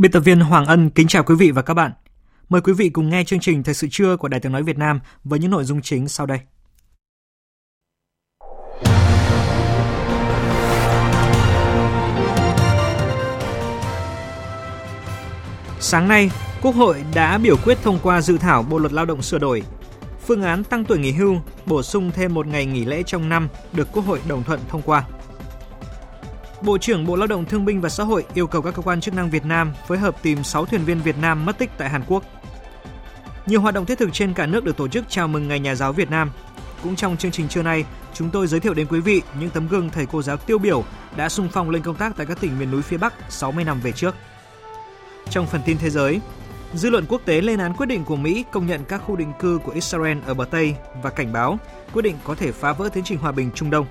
Biên tập viên Hoàng Ân kính chào quý vị và các bạn. Mời quý vị cùng nghe chương trình Thời sự trưa của Đài Tiếng Nói Việt Nam với những nội dung chính sau đây. Sáng nay, Quốc hội đã biểu quyết thông qua dự thảo Bộ luật Lao động sửa đổi. Phương án tăng tuổi nghỉ hưu, bổ sung thêm một ngày nghỉ lễ trong năm được Quốc hội đồng thuận thông qua. Bộ trưởng Bộ Lao động Thương binh và Xã hội yêu cầu các cơ quan chức năng Việt Nam phối hợp tìm 6 thuyền viên Việt Nam mất tích tại Hàn Quốc. Nhiều hoạt động thiết thực trên cả nước được tổ chức chào mừng Ngày Nhà giáo Việt Nam. Cũng trong chương trình trưa nay, chúng tôi giới thiệu đến quý vị những tấm gương thầy cô giáo tiêu biểu đã sung phong lên công tác tại các tỉnh miền núi phía Bắc 60 năm về trước. Trong phần tin thế giới, dư luận quốc tế lên án quyết định của Mỹ công nhận các khu định cư của Israel ở bờ Tây và cảnh báo quyết định có thể phá vỡ tiến trình hòa bình Trung Đông.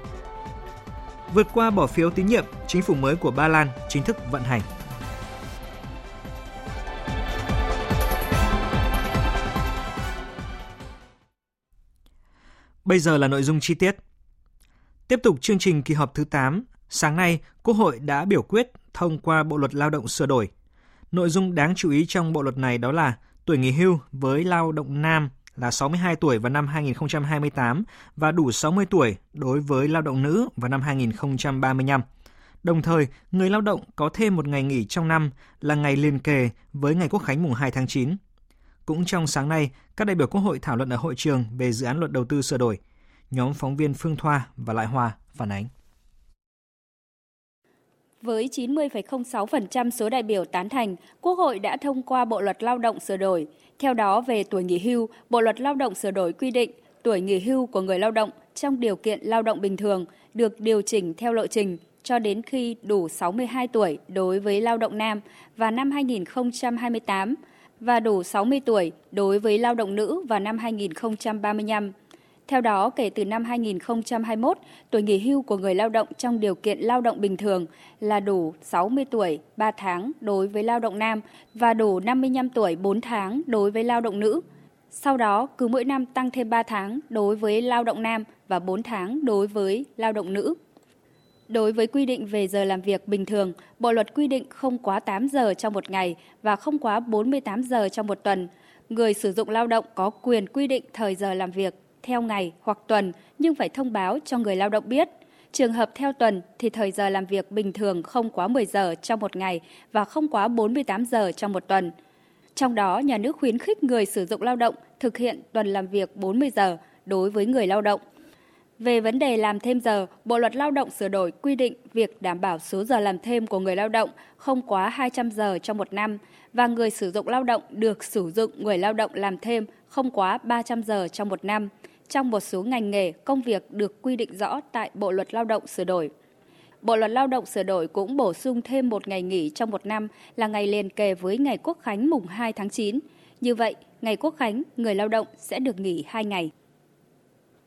Vượt qua bỏ phiếu tín nhiệm, chính phủ mới của Ba Lan chính thức vận hành. Bây giờ là nội dung chi tiết. Tiếp tục chương trình kỳ họp thứ 8, sáng nay Quốc hội đã biểu quyết thông qua Bộ luật Lao động sửa đổi. Nội dung đáng chú ý trong bộ luật này đó là tuổi nghỉ hưu với lao động nam là 62 tuổi vào năm 2028 và đủ 60 tuổi đối với lao động nữ vào năm 2035. Đồng thời, người lao động có thêm một ngày nghỉ trong năm là ngày liền kề với ngày Quốc khánh mùng 2 tháng 9. Cũng trong sáng nay, các đại biểu Quốc hội thảo luận ở hội trường về dự án luật đầu tư sửa đổi. Nhóm phóng viên Phương Thoa và Lại Hòa phản ánh. Với 90,06% số đại biểu tán thành, Quốc hội đã thông qua Bộ luật Lao động sửa đổi. Theo đó, về tuổi nghỉ hưu, Bộ luật Lao động sửa đổi quy định tuổi nghỉ hưu của người lao động trong điều kiện lao động bình thường được điều chỉnh theo lộ trình cho đến khi đủ 62 tuổi đối với lao động nam và năm 2028 và đủ 60 tuổi đối với lao động nữ vào năm 2035. Theo đó, kể từ năm 2021, tuổi nghỉ hưu của người lao động trong điều kiện lao động bình thường là đủ 60 tuổi 3 tháng đối với lao động nam và đủ 55 tuổi 4 tháng đối với lao động nữ. Sau đó, cứ mỗi năm tăng thêm 3 tháng đối với lao động nam và 4 tháng đối với lao động nữ. Đối với quy định về giờ làm việc bình thường, Bộ luật quy định không quá 8 giờ trong một ngày và không quá 48 giờ trong một tuần. Người sử dụng lao động có quyền quy định thời giờ làm việc theo ngày hoặc tuần nhưng phải thông báo cho người lao động biết. Trường hợp theo tuần thì thời giờ làm việc bình thường không quá 10 giờ trong một ngày và không quá 48 giờ trong một tuần. Trong đó, nhà nước khuyến khích người sử dụng lao động thực hiện tuần làm việc 40 giờ đối với người lao động. Về vấn đề làm thêm giờ, Bộ luật Lao động sửa đổi quy định việc đảm bảo số giờ làm thêm của người lao động không quá 200 giờ trong một năm và người sử dụng lao động được sử dụng người lao động làm thêm không quá 300 giờ trong một năm trong một số ngành nghề công việc được quy định rõ tại Bộ luật Lao động sửa đổi. Bộ luật Lao động sửa đổi cũng bổ sung thêm một ngày nghỉ trong một năm là ngày liền kề với ngày Quốc khánh mùng 2 tháng 9. Như vậy, ngày Quốc khánh, người lao động sẽ được nghỉ 2 ngày.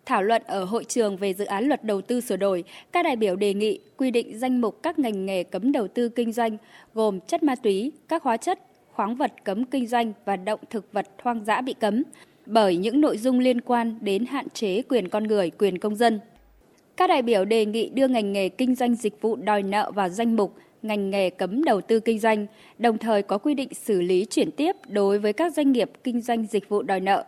Thảo luận ở hội trường về dự án luật đầu tư sửa đổi, các đại biểu đề nghị quy định danh mục các ngành nghề cấm đầu tư kinh doanh gồm chất ma túy, các hóa chất, khoáng vật cấm kinh doanh và động thực vật hoang dã bị cấm, bởi những nội dung liên quan đến hạn chế quyền con người, quyền công dân. Các đại biểu đề nghị đưa ngành nghề kinh doanh dịch vụ đòi nợ vào danh mục ngành nghề cấm đầu tư kinh doanh, đồng thời có quy định xử lý chuyển tiếp đối với các doanh nghiệp kinh doanh dịch vụ đòi nợ.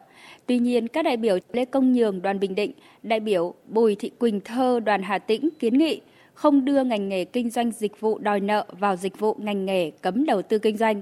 Tuy nhiên, các đại biểu Lê Công Nhường đoàn Bình Định, đại biểu Bùi Thị Quỳnh Thơ đoàn Hà Tĩnh kiến nghị không đưa ngành nghề kinh doanh dịch vụ đòi nợ vào dịch vụ ngành nghề cấm đầu tư kinh doanh.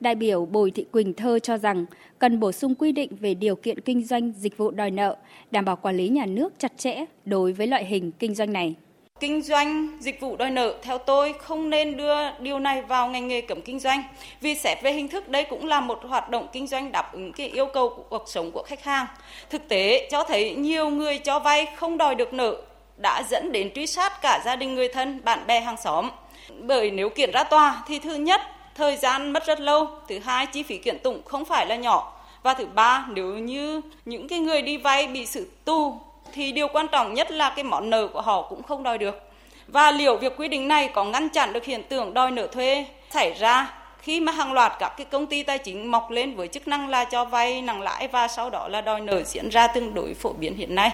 Đại biểu Bùi Thị Quỳnh Thơ cho rằng cần bổ sung quy định về điều kiện kinh doanh dịch vụ đòi nợ, đảm bảo quản lý nhà nước chặt chẽ đối với loại hình kinh doanh này kinh doanh dịch vụ đòi nợ, theo tôi không nên đưa điều này vào ngành nghề cấm kinh doanh. Vì xét về hình thức, đây cũng là một hoạt động kinh doanh đáp ứng cái yêu cầu của cuộc sống của khách hàng. Thực tế, cho thấy nhiều người cho vay không đòi được nợ đã dẫn đến truy sát cả gia đình, người thân, bạn bè hàng xóm. Bởi nếu kiện ra tòa thì thứ nhất, thời gian mất rất lâu. Thứ hai, chi phí kiện tụng không phải là nhỏ. Và thứ ba, nếu như những cái người đi vay bị xử tù thì điều quan trọng nhất là cái món nợ của họ cũng không đòi được. Và liệu việc quy định này có ngăn chặn được hiện tượng đòi nợ thuê xảy ra khi mà hàng loạt các cái công ty tài chính mọc lên với chức năng là cho vay nặng lãi và sau đó là đòi nợ diễn ra tương đối phổ biến hiện nay.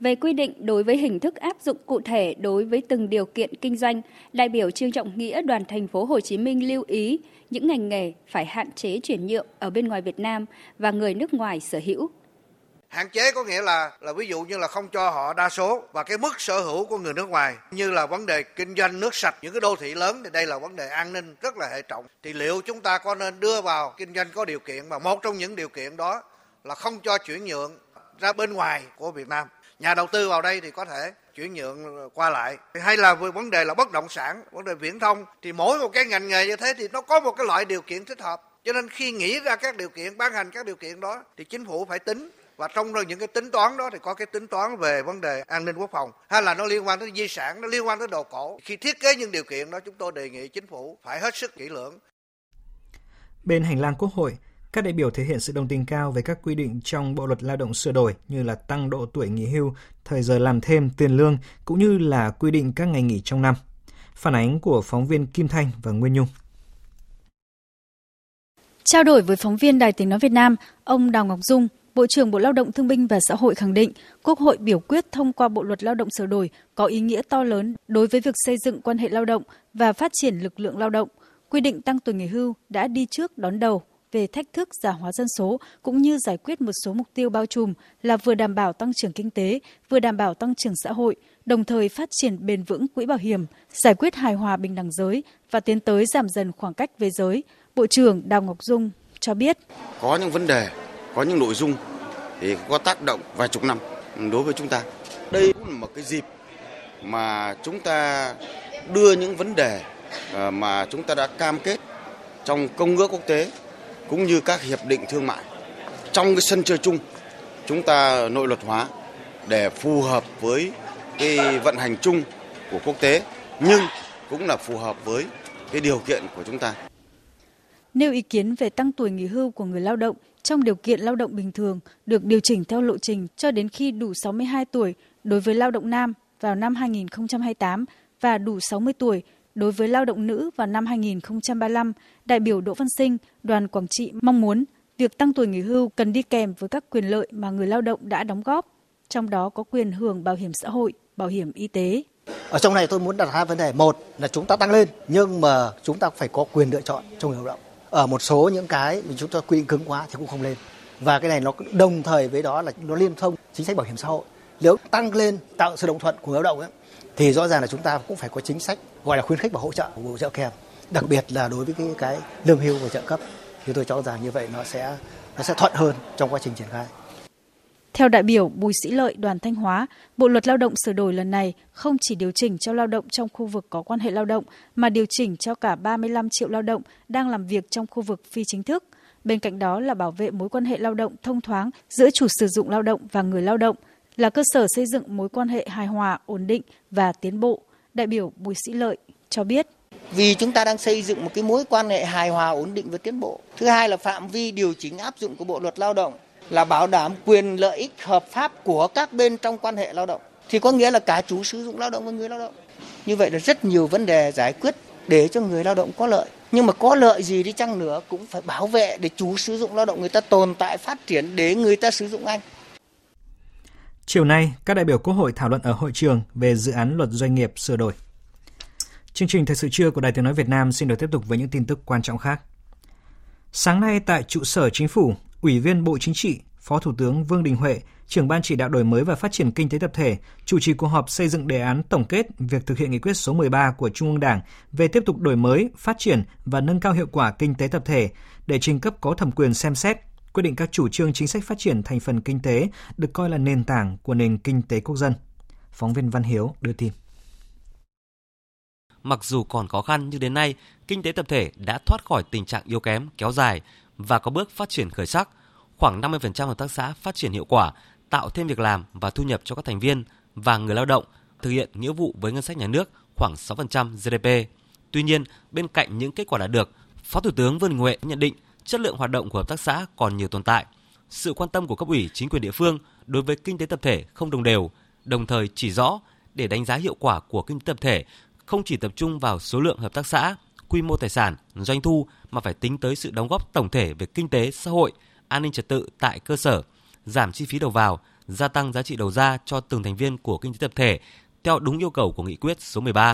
Về quy định đối với hình thức áp dụng cụ thể đối với từng điều kiện kinh doanh, đại biểu Trương Trọng Nghĩa đoàn thành phố Hồ Chí Minh lưu ý những ngành nghề phải hạn chế chuyển nhượng ở bên ngoài Việt Nam và người nước ngoài sở hữu hạn chế có nghĩa là là ví dụ như là không cho họ đa số và cái mức sở hữu của người nước ngoài, như là vấn đề kinh doanh nước sạch, những cái đô thị lớn thì đây là vấn đề an ninh rất là hệ trọng. Thì liệu chúng ta có nên đưa vào kinh doanh có điều kiện mà một trong những điều kiện đó là không cho chuyển nhượng ra bên ngoài của Việt Nam? Nhà đầu tư vào đây thì có thể chuyển nhượng qua lại. Hay là về vấn đề là bất động sản, vấn đề viễn thông, thì mỗi một cái ngành nghề như thế thì nó có một cái loại điều kiện thích hợp. Cho nên khi nghĩ ra các điều kiện, ban hành các điều kiện đó, thì chính phủ phải tính và trong những cái tính toán đó thì có cái tính toán về vấn đề an ninh quốc phòng hay là nó liên quan đến di sản nó liên quan đến đồ cổ khi thiết kế những điều kiện đó chúng tôi đề nghị chính phủ phải hết sức kỹ lưỡng bên hành lang quốc hội các đại biểu thể hiện sự đồng tình cao về các quy định trong Bộ luật Lao động sửa đổi như là tăng độ tuổi nghỉ hưu, thời giờ làm thêm, tiền lương cũng như là quy định các ngày nghỉ trong năm. Phản ánh của phóng viên Kim Thanh và Nguyên Nhung. Trao đổi với phóng viên Đài Tiếng Nói Việt Nam, ông Đào Ngọc Dung, Bộ trưởng Bộ Lao động Thương binh và Xã hội khẳng định, Quốc hội biểu quyết thông qua Bộ luật Lao động sửa đổi có ý nghĩa to lớn đối với việc xây dựng quan hệ lao động và phát triển lực lượng lao động. Quy định tăng tuổi nghỉ hưu đã đi trước đón đầu về thách thức già hóa dân số cũng như giải quyết một số mục tiêu bao trùm là vừa đảm bảo tăng trưởng kinh tế, vừa đảm bảo tăng trưởng xã hội, đồng thời phát triển bền vững quỹ bảo hiểm, giải quyết hài hòa bình đẳng giới và tiến tới giảm dần khoảng cách về giới. Bộ trưởng Đào Ngọc Dung cho biết. Có những vấn đề có những nội dung thì có tác động vài chục năm đối với chúng ta. Đây cũng là một cái dịp mà chúng ta đưa những vấn đề ờ, mà chúng ta đã cam kết trong công ước quốc tế cũng như các hiệp định thương mại trong cái sân chơi chung, chúng ta nội luật hóa để phù hợp với cái vận hành chung của quốc tế, nhưng cũng là phù hợp với cái điều kiện của chúng ta. Nêu ý kiến về tăng tuổi nghỉ hưu của người lao động trong điều kiện lao động bình thường được điều chỉnh theo lộ trình cho đến khi đủ 62 tuổi đối với lao động nam vào năm 2028 và đủ 60 tuổi đối với lao động nữ vào năm 2035, đại biểu Đỗ Văn Sinh, đoàn Quảng Trị mong muốn việc tăng tuổi nghỉ hưu cần đi kèm với các quyền lợi mà người lao động đã đóng góp, trong đó có quyền hưởng bảo hiểm xã hội, bảo hiểm y tế. Ở trong này tôi muốn đặt hai vấn đề. Một là chúng ta tăng lên nhưng mà chúng ta phải có quyền lựa chọn trong người lao động ở một số những cái mình chúng ta quy định cứng quá thì cũng không lên. Và cái này nó đồng thời với đó là nó liên thông chính sách bảo hiểm xã hội. Nếu tăng lên tạo sự đồng thuận của lao động ấy, thì rõ ràng là chúng ta cũng phải có chính sách gọi là khuyến khích và hỗ trợ hỗ trợ kèm. Đặc biệt là đối với cái cái lương hưu và trợ cấp thì tôi cho rằng như vậy nó sẽ nó sẽ thuận hơn trong quá trình triển khai theo đại biểu Bùi Sĩ Lợi đoàn Thanh Hóa, Bộ luật lao động sửa đổi lần này không chỉ điều chỉnh cho lao động trong khu vực có quan hệ lao động mà điều chỉnh cho cả 35 triệu lao động đang làm việc trong khu vực phi chính thức. Bên cạnh đó là bảo vệ mối quan hệ lao động thông thoáng giữa chủ sử dụng lao động và người lao động, là cơ sở xây dựng mối quan hệ hài hòa, ổn định và tiến bộ. Đại biểu Bùi Sĩ Lợi cho biết vì chúng ta đang xây dựng một cái mối quan hệ hài hòa ổn định và tiến bộ. Thứ hai là phạm vi điều chỉnh áp dụng của Bộ luật Lao động là bảo đảm quyền lợi ích hợp pháp của các bên trong quan hệ lao động thì có nghĩa là cả chủ sử dụng lao động và người lao động như vậy là rất nhiều vấn đề giải quyết để cho người lao động có lợi nhưng mà có lợi gì đi chăng nữa cũng phải bảo vệ để chủ sử dụng lao động người ta tồn tại phát triển để người ta sử dụng anh Chiều nay, các đại biểu Quốc hội thảo luận ở hội trường về dự án luật doanh nghiệp sửa đổi. Chương trình Thời sự trưa của Đài Tiếng Nói Việt Nam xin được tiếp tục với những tin tức quan trọng khác. Sáng nay tại trụ sở chính phủ, Ủy viên Bộ Chính trị, Phó Thủ tướng Vương Đình Huệ, trưởng ban chỉ đạo đổi mới và phát triển kinh tế tập thể, chủ trì cuộc họp xây dựng đề án tổng kết việc thực hiện nghị quyết số 13 của Trung ương Đảng về tiếp tục đổi mới, phát triển và nâng cao hiệu quả kinh tế tập thể để trình cấp có thẩm quyền xem xét, quyết định các chủ trương chính sách phát triển thành phần kinh tế được coi là nền tảng của nền kinh tế quốc dân. Phóng viên Văn Hiếu đưa tin. mặc dù còn khó khăn nhưng đến nay, kinh tế tập thể đã thoát khỏi tình trạng yếu kém kéo dài và có bước phát triển khởi sắc. Khoảng 50% hợp tác xã phát triển hiệu quả, tạo thêm việc làm và thu nhập cho các thành viên và người lao động, thực hiện nghĩa vụ với ngân sách nhà nước khoảng 6% GDP. Tuy nhiên, bên cạnh những kết quả đạt được, Phó Thủ tướng Vương Huệ nhận định chất lượng hoạt động của hợp tác xã còn nhiều tồn tại. Sự quan tâm của cấp ủy chính quyền địa phương đối với kinh tế tập thể không đồng đều, đồng thời chỉ rõ để đánh giá hiệu quả của kinh tế tập thể không chỉ tập trung vào số lượng hợp tác xã, quy mô tài sản, doanh thu mà phải tính tới sự đóng góp tổng thể về kinh tế, xã hội, an ninh trật tự tại cơ sở, giảm chi phí đầu vào, gia tăng giá trị đầu ra cho từng thành viên của kinh tế tập thể theo đúng yêu cầu của nghị quyết số 13.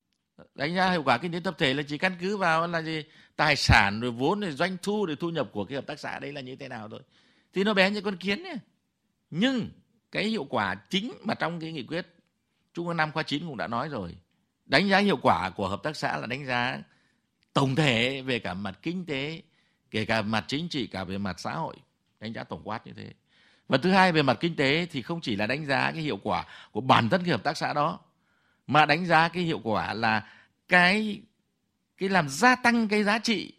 Đánh giá hiệu quả kinh tế tập thể là chỉ căn cứ vào là gì tài sản rồi vốn rồi doanh thu rồi thu nhập của cái hợp tác xã đấy là như thế nào thôi. Thì nó bé như con kiến nhé. Nhưng cái hiệu quả chính mà trong cái nghị quyết Trung ương năm khoa 9 cũng đã nói rồi. Đánh giá hiệu quả của hợp tác xã là đánh giá tổng thể về cả mặt kinh tế, kể cả mặt chính trị, cả về mặt xã hội. Đánh giá tổng quát như thế. Và thứ hai về mặt kinh tế thì không chỉ là đánh giá cái hiệu quả của bản thân cái hợp tác xã đó, mà đánh giá cái hiệu quả là cái cái làm gia tăng cái giá trị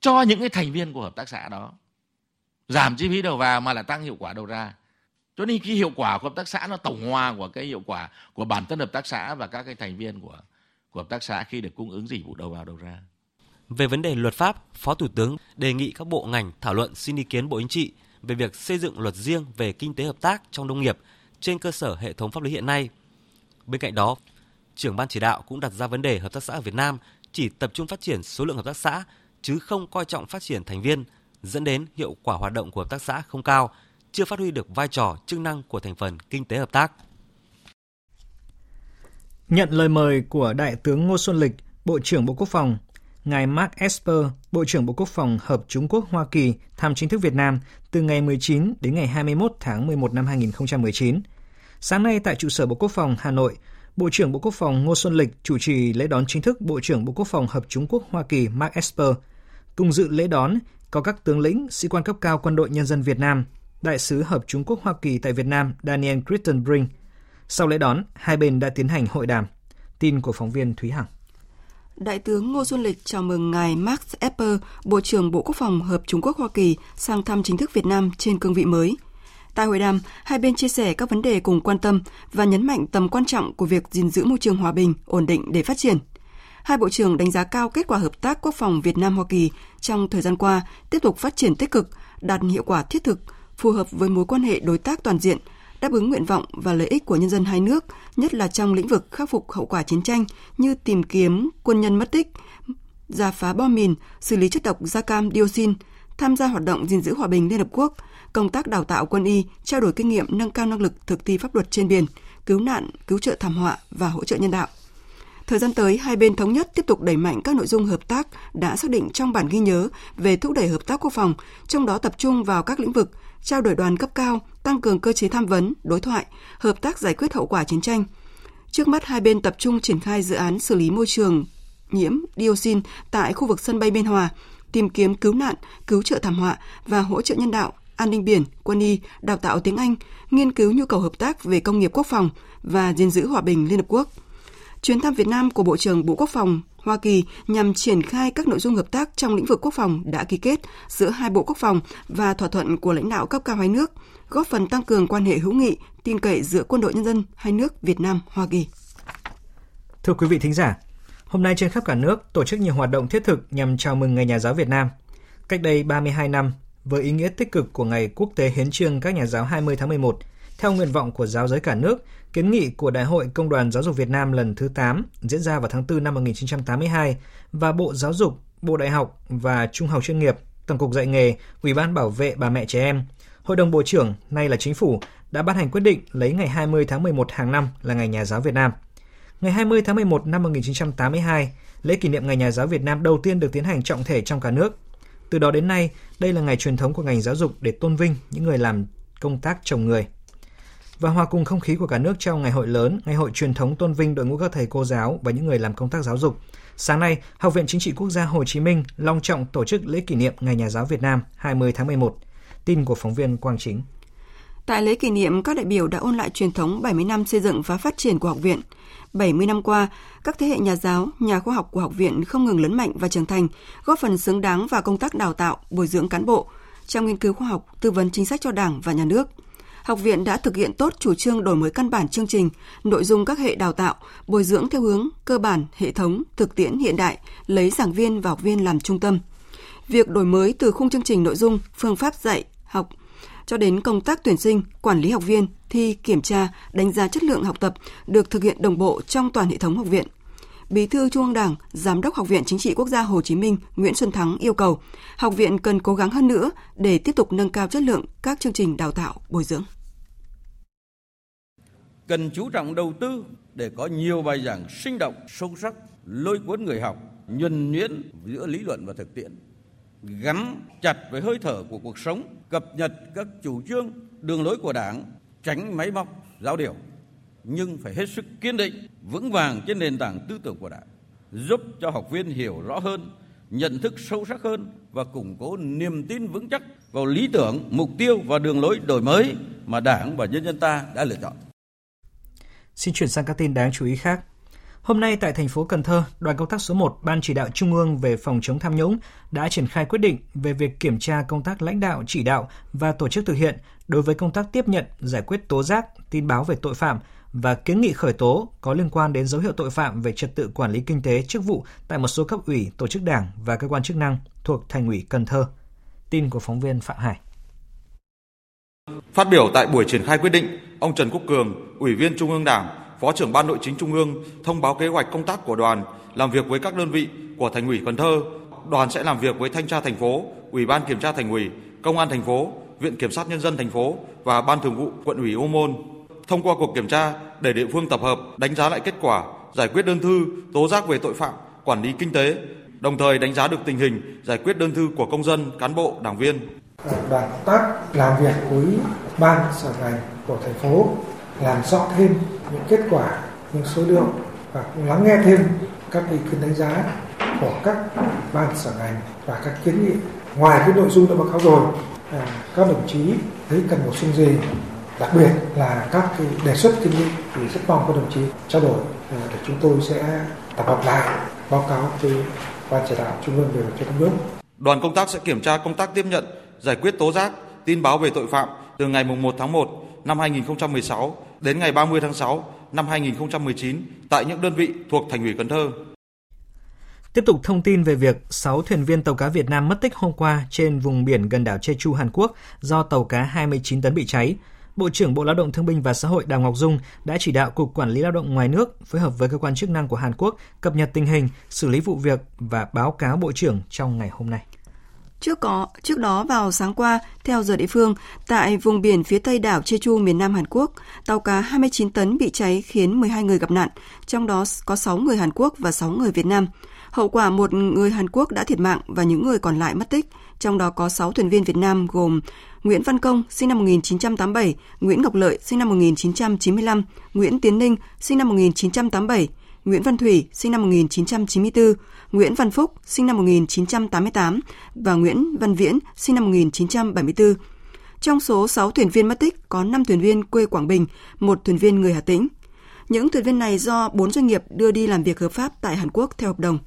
cho những cái thành viên của hợp tác xã đó giảm chi phí đầu vào mà là tăng hiệu quả đầu ra cho nên cái hiệu quả của hợp tác xã nó tổng hòa của cái hiệu quả của bản thân hợp tác xã và các cái thành viên của của hợp tác xã khi được cung ứng dịch vụ đầu vào đầu ra. Về vấn đề luật pháp, Phó Thủ tướng đề nghị các bộ ngành thảo luận xin ý kiến Bộ Chính trị về việc xây dựng luật riêng về kinh tế hợp tác trong nông nghiệp trên cơ sở hệ thống pháp lý hiện nay. Bên cạnh đó, trưởng ban chỉ đạo cũng đặt ra vấn đề hợp tác xã ở Việt Nam chỉ tập trung phát triển số lượng hợp tác xã chứ không coi trọng phát triển thành viên, dẫn đến hiệu quả hoạt động của hợp tác xã không cao, chưa phát huy được vai trò chức năng của thành phần kinh tế hợp tác. Nhận lời mời của Đại tướng Ngô Xuân Lịch, Bộ trưởng Bộ Quốc phòng, Ngài Mark Esper, Bộ trưởng Bộ Quốc phòng Hợp Trung Quốc Hoa Kỳ thăm chính thức Việt Nam từ ngày 19 đến ngày 21 tháng 11 năm 2019. Sáng nay tại trụ sở Bộ Quốc phòng Hà Nội, Bộ trưởng Bộ Quốc phòng Ngô Xuân Lịch chủ trì lễ đón chính thức Bộ trưởng Bộ Quốc phòng Hợp Trung Quốc Hoa Kỳ Mark Esper. Cùng dự lễ đón có các tướng lĩnh, sĩ quan cấp cao quân đội nhân dân Việt Nam, Đại sứ Hợp Trung Quốc Hoa Kỳ tại Việt Nam Daniel Crittenbrink. Sau lễ đón, hai bên đã tiến hành hội đàm. Tin của phóng viên Thúy Hằng. Đại tướng Ngô Xuân Lịch chào mừng ngài Max Esper, Bộ trưởng Bộ Quốc phòng Hợp Trung Quốc Hoa Kỳ sang thăm chính thức Việt Nam trên cương vị mới. Tại hội đàm, hai bên chia sẻ các vấn đề cùng quan tâm và nhấn mạnh tầm quan trọng của việc gìn giữ môi trường hòa bình, ổn định để phát triển. Hai bộ trưởng đánh giá cao kết quả hợp tác quốc phòng Việt Nam Hoa Kỳ trong thời gian qua tiếp tục phát triển tích cực, đạt hiệu quả thiết thực, phù hợp với mối quan hệ đối tác toàn diện, đáp ứng nguyện vọng và lợi ích của nhân dân hai nước, nhất là trong lĩnh vực khắc phục hậu quả chiến tranh như tìm kiếm quân nhân mất tích, giả phá bom mìn, xử lý chất độc da cam dioxin, tham gia hoạt động gìn giữ hòa bình Liên Hợp Quốc, công tác đào tạo quân y, trao đổi kinh nghiệm nâng cao năng lực thực thi pháp luật trên biển, cứu nạn, cứu trợ thảm họa và hỗ trợ nhân đạo. Thời gian tới, hai bên thống nhất tiếp tục đẩy mạnh các nội dung hợp tác đã xác định trong bản ghi nhớ về thúc đẩy hợp tác quốc phòng, trong đó tập trung vào các lĩnh vực trao đổi đoàn cấp cao, tăng cường cơ chế tham vấn, đối thoại, hợp tác giải quyết hậu quả chiến tranh. Trước mắt hai bên tập trung triển khai dự án xử lý môi trường nhiễm dioxin tại khu vực sân bay Biên Hòa, tìm kiếm cứu nạn, cứu trợ thảm họa và hỗ trợ nhân đạo, an ninh biển, quân y, đào tạo tiếng Anh, nghiên cứu nhu cầu hợp tác về công nghiệp quốc phòng và gìn giữ hòa bình Liên Hợp Quốc. Chuyến thăm Việt Nam của Bộ trưởng Bộ Quốc phòng Hoa Kỳ nhằm triển khai các nội dung hợp tác trong lĩnh vực quốc phòng đã ký kết giữa hai bộ quốc phòng và thỏa thuận của lãnh đạo cấp cao hai nước, góp phần tăng cường quan hệ hữu nghị, tin cậy giữa quân đội nhân dân hai nước Việt Nam Hoa Kỳ. Thưa quý vị thính giả, hôm nay trên khắp cả nước tổ chức nhiều hoạt động thiết thực nhằm chào mừng Ngày Nhà giáo Việt Nam. Cách đây 32 năm, với ý nghĩa tích cực của Ngày Quốc tế Hiến trương các nhà giáo 20 tháng 11, theo nguyện vọng của giáo giới cả nước, kiến nghị của Đại hội Công đoàn Giáo dục Việt Nam lần thứ 8 diễn ra vào tháng 4 năm 1982 và Bộ Giáo dục, Bộ Đại học và Trung học chuyên nghiệp, Tổng cục dạy nghề, Ủy ban bảo vệ bà mẹ trẻ em, Hội đồng Bộ trưởng, nay là Chính phủ, đã ban hành quyết định lấy ngày 20 tháng 11 hàng năm là Ngày Nhà giáo Việt Nam. Ngày 20 tháng 11 năm 1982, lễ kỷ niệm Ngày Nhà giáo Việt Nam đầu tiên được tiến hành trọng thể trong cả nước. Từ đó đến nay, đây là ngày truyền thống của ngành giáo dục để tôn vinh những người làm công tác trồng người và hòa cùng không khí của cả nước trong ngày hội lớn, ngày hội truyền thống tôn vinh đội ngũ các thầy cô giáo và những người làm công tác giáo dục. Sáng nay, Học viện Chính trị Quốc gia Hồ Chí Minh long trọng tổ chức lễ kỷ niệm Ngày Nhà giáo Việt Nam 20 tháng 11. Tin của phóng viên Quang Chính. Tại lễ kỷ niệm, các đại biểu đã ôn lại truyền thống 70 năm xây dựng và phát triển của học viện. 70 năm qua, các thế hệ nhà giáo, nhà khoa học của học viện không ngừng lớn mạnh và trưởng thành, góp phần xứng đáng vào công tác đào tạo, bồi dưỡng cán bộ, trong nghiên cứu khoa học, tư vấn chính sách cho Đảng và Nhà nước. Học viện đã thực hiện tốt chủ trương đổi mới căn bản chương trình, nội dung các hệ đào tạo, bồi dưỡng theo hướng cơ bản, hệ thống, thực tiễn hiện đại, lấy giảng viên và học viên làm trung tâm. Việc đổi mới từ khung chương trình nội dung, phương pháp dạy, học cho đến công tác tuyển sinh, quản lý học viên, thi, kiểm tra, đánh giá chất lượng học tập được thực hiện đồng bộ trong toàn hệ thống học viện. Bí thư Trung ương Đảng, Giám đốc Học viện Chính trị Quốc gia Hồ Chí Minh Nguyễn Xuân Thắng yêu cầu học viện cần cố gắng hơn nữa để tiếp tục nâng cao chất lượng các chương trình đào tạo, bồi dưỡng. Cần chú trọng đầu tư để có nhiều bài giảng sinh động, sâu sắc, lôi cuốn người học, nhuần nhuyễn giữa lý luận và thực tiễn gắn chặt với hơi thở của cuộc sống, cập nhật các chủ trương, đường lối của Đảng, tránh máy móc, giáo điều, nhưng phải hết sức kiên định, vững vàng trên nền tảng tư tưởng của Đảng, giúp cho học viên hiểu rõ hơn, nhận thức sâu sắc hơn và củng cố niềm tin vững chắc vào lý tưởng, mục tiêu và đường lối đổi mới mà Đảng và nhân dân ta đã lựa chọn. Xin chuyển sang các tin đáng chú ý khác. Hôm nay tại thành phố Cần Thơ, đoàn công tác số 1 Ban chỉ đạo Trung ương về phòng chống tham nhũng đã triển khai quyết định về việc kiểm tra công tác lãnh đạo, chỉ đạo và tổ chức thực hiện đối với công tác tiếp nhận, giải quyết tố giác, tin báo về tội phạm và kiến nghị khởi tố có liên quan đến dấu hiệu tội phạm về trật tự quản lý kinh tế chức vụ tại một số cấp ủy, tổ chức đảng và cơ quan chức năng thuộc Thành ủy Cần Thơ. Tin của phóng viên Phạm Hải. Phát biểu tại buổi triển khai quyết định, ông Trần Quốc Cường, Ủy viên Trung ương Đảng, Phó trưởng Ban Nội chính Trung ương thông báo kế hoạch công tác của đoàn làm việc với các đơn vị của Thành ủy Cần Thơ. Đoàn sẽ làm việc với Thanh tra thành phố, Ủy ban kiểm tra thành ủy, Công an thành phố, Viện kiểm sát nhân dân thành phố và Ban thường vụ quận ủy Ô Môn. Thông qua cuộc kiểm tra để địa phương tập hợp, đánh giá lại kết quả, giải quyết đơn thư, tố giác về tội phạm, quản lý kinh tế, đồng thời đánh giá được tình hình giải quyết đơn thư của công dân, cán bộ, đảng viên. Đoàn tác làm việc với ban sở ngành của thành phố làm rõ thêm những kết quả, những số liệu và cũng lắng nghe thêm các ý kiến đánh giá của các ban sở ngành và các kiến nghị. Ngoài cái nội dung đã báo cáo rồi, à, các đồng chí thấy cần bổ sung gì, đặc biệt là các cái đề xuất kiến nghị thì rất mong các đồng chí trao đổi à, để chúng tôi sẽ tập hợp lại báo cáo với ban chỉ đạo trung ương về cho đất nước. Đoàn công tác sẽ kiểm tra công tác tiếp nhận, giải quyết tố giác, tin báo về tội phạm từ ngày 1 tháng 1 năm 2016 đến ngày 30 tháng 6 năm 2019 tại những đơn vị thuộc Thành ủy Cần Thơ. Tiếp tục thông tin về việc 6 thuyền viên tàu cá Việt Nam mất tích hôm qua trên vùng biển gần đảo Jeju, Hàn Quốc do tàu cá 29 tấn bị cháy. Bộ trưởng Bộ Lao động Thương binh và Xã hội Đào Ngọc Dung đã chỉ đạo Cục Quản lý Lao động ngoài nước phối hợp với cơ quan chức năng của Hàn Quốc cập nhật tình hình, xử lý vụ việc và báo cáo Bộ trưởng trong ngày hôm nay. Trước có trước đó vào sáng qua, theo giờ địa phương, tại vùng biển phía tây đảo Jeju miền Nam Hàn Quốc, tàu cá 29 tấn bị cháy khiến 12 người gặp nạn, trong đó có 6 người Hàn Quốc và 6 người Việt Nam. Hậu quả một người Hàn Quốc đã thiệt mạng và những người còn lại mất tích, trong đó có 6 thuyền viên Việt Nam gồm Nguyễn Văn Công, sinh năm 1987, Nguyễn Ngọc Lợi, sinh năm 1995, Nguyễn Tiến Ninh, sinh năm 1987, Nguyễn Văn Thủy, sinh năm 1994, Nguyễn Văn Phúc, sinh năm 1988 và Nguyễn Văn Viễn, sinh năm 1974. Trong số 6 thuyền viên mất tích có 5 thuyền viên quê Quảng Bình, một thuyền viên người Hà Tĩnh. Những thuyền viên này do 4 doanh nghiệp đưa đi làm việc hợp pháp tại Hàn Quốc theo hợp đồng.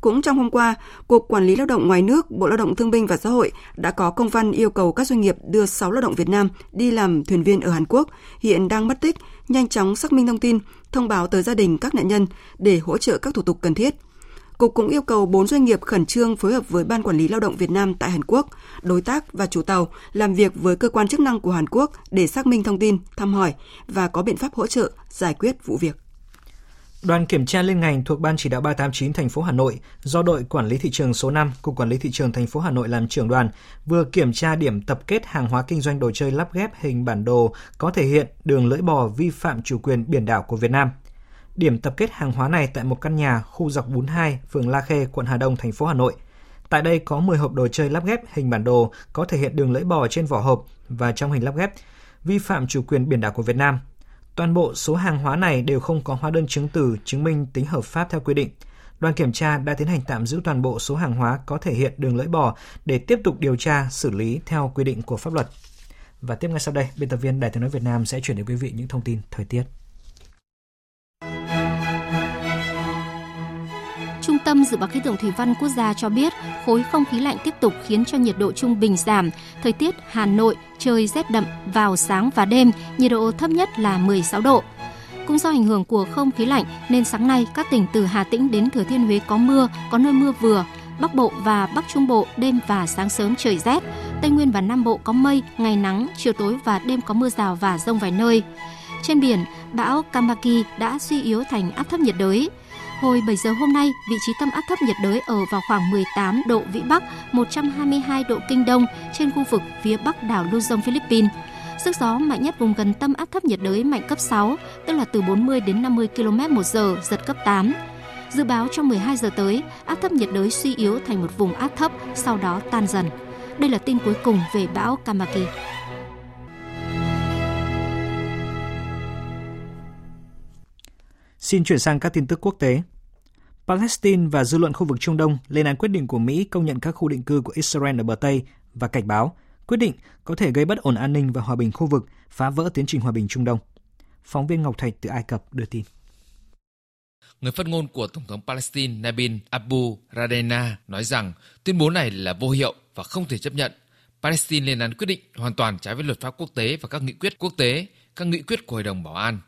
Cũng trong hôm qua, Cục Quản lý Lao động ngoài nước, Bộ Lao động Thương binh và Xã hội đã có công văn yêu cầu các doanh nghiệp đưa 6 lao động Việt Nam đi làm thuyền viên ở Hàn Quốc hiện đang mất tích, nhanh chóng xác minh thông tin, thông báo tới gia đình các nạn nhân để hỗ trợ các thủ tục cần thiết. Cục cũng yêu cầu 4 doanh nghiệp khẩn trương phối hợp với Ban Quản lý Lao động Việt Nam tại Hàn Quốc, đối tác và chủ tàu làm việc với cơ quan chức năng của Hàn Quốc để xác minh thông tin, thăm hỏi và có biện pháp hỗ trợ giải quyết vụ việc. Đoàn kiểm tra liên ngành thuộc Ban chỉ đạo 389 thành phố Hà Nội do đội quản lý thị trường số 5, Cục Quản lý thị trường thành phố Hà Nội làm trưởng đoàn vừa kiểm tra điểm tập kết hàng hóa kinh doanh đồ chơi lắp ghép hình bản đồ có thể hiện đường lưỡi bò vi phạm chủ quyền biển đảo của Việt Nam. Điểm tập kết hàng hóa này tại một căn nhà khu dọc 42, phường La Khê, quận Hà Đông, thành phố Hà Nội. Tại đây có 10 hộp đồ chơi lắp ghép hình bản đồ có thể hiện đường lưỡi bò trên vỏ hộp và trong hình lắp ghép, vi phạm chủ quyền biển đảo của Việt Nam. Toàn bộ số hàng hóa này đều không có hóa đơn chứng từ chứng minh tính hợp pháp theo quy định. Đoàn kiểm tra đã tiến hành tạm giữ toàn bộ số hàng hóa có thể hiện đường lưỡi bò để tiếp tục điều tra, xử lý theo quy định của pháp luật. Và tiếp ngay sau đây, biên tập viên Đài tiếng nói Việt Nam sẽ chuyển đến quý vị những thông tin thời tiết. Tâm Dự báo Khí tượng Thủy văn Quốc gia cho biết khối không khí lạnh tiếp tục khiến cho nhiệt độ trung bình giảm. Thời tiết Hà Nội trời rét đậm vào sáng và đêm, nhiệt độ thấp nhất là 16 độ. Cũng do ảnh hưởng của không khí lạnh nên sáng nay các tỉnh từ Hà Tĩnh đến Thừa Thiên Huế có mưa, có nơi mưa vừa. Bắc Bộ và Bắc Trung Bộ đêm và sáng sớm trời rét. Tây Nguyên và Nam Bộ có mây, ngày nắng, chiều tối và đêm có mưa rào và rông vài nơi. Trên biển, bão Kamaki đã suy yếu thành áp thấp nhiệt đới. Hồi 7 giờ hôm nay, vị trí tâm áp thấp nhiệt đới ở vào khoảng 18 độ Vĩ Bắc, 122 độ Kinh Đông trên khu vực phía bắc đảo Luzon, Philippines. Sức gió mạnh nhất vùng gần tâm áp thấp nhiệt đới mạnh cấp 6, tức là từ 40 đến 50 km một giờ, giật cấp 8. Dự báo trong 12 giờ tới, áp thấp nhiệt đới suy yếu thành một vùng áp thấp, sau đó tan dần. Đây là tin cuối cùng về bão Kamaki. Xin chuyển sang các tin tức quốc tế. Palestine và dư luận khu vực Trung Đông lên án quyết định của Mỹ công nhận các khu định cư của Israel ở bờ Tây và cảnh báo quyết định có thể gây bất ổn an ninh và hòa bình khu vực, phá vỡ tiến trình hòa bình Trung Đông. Phóng viên Ngọc Thạch từ Ai Cập đưa tin. Người phát ngôn của Tổng thống Palestine Nabil Abu Radena nói rằng tuyên bố này là vô hiệu và không thể chấp nhận. Palestine lên án quyết định hoàn toàn trái với luật pháp quốc tế và các nghị quyết quốc tế, các nghị quyết của Hội đồng Bảo an.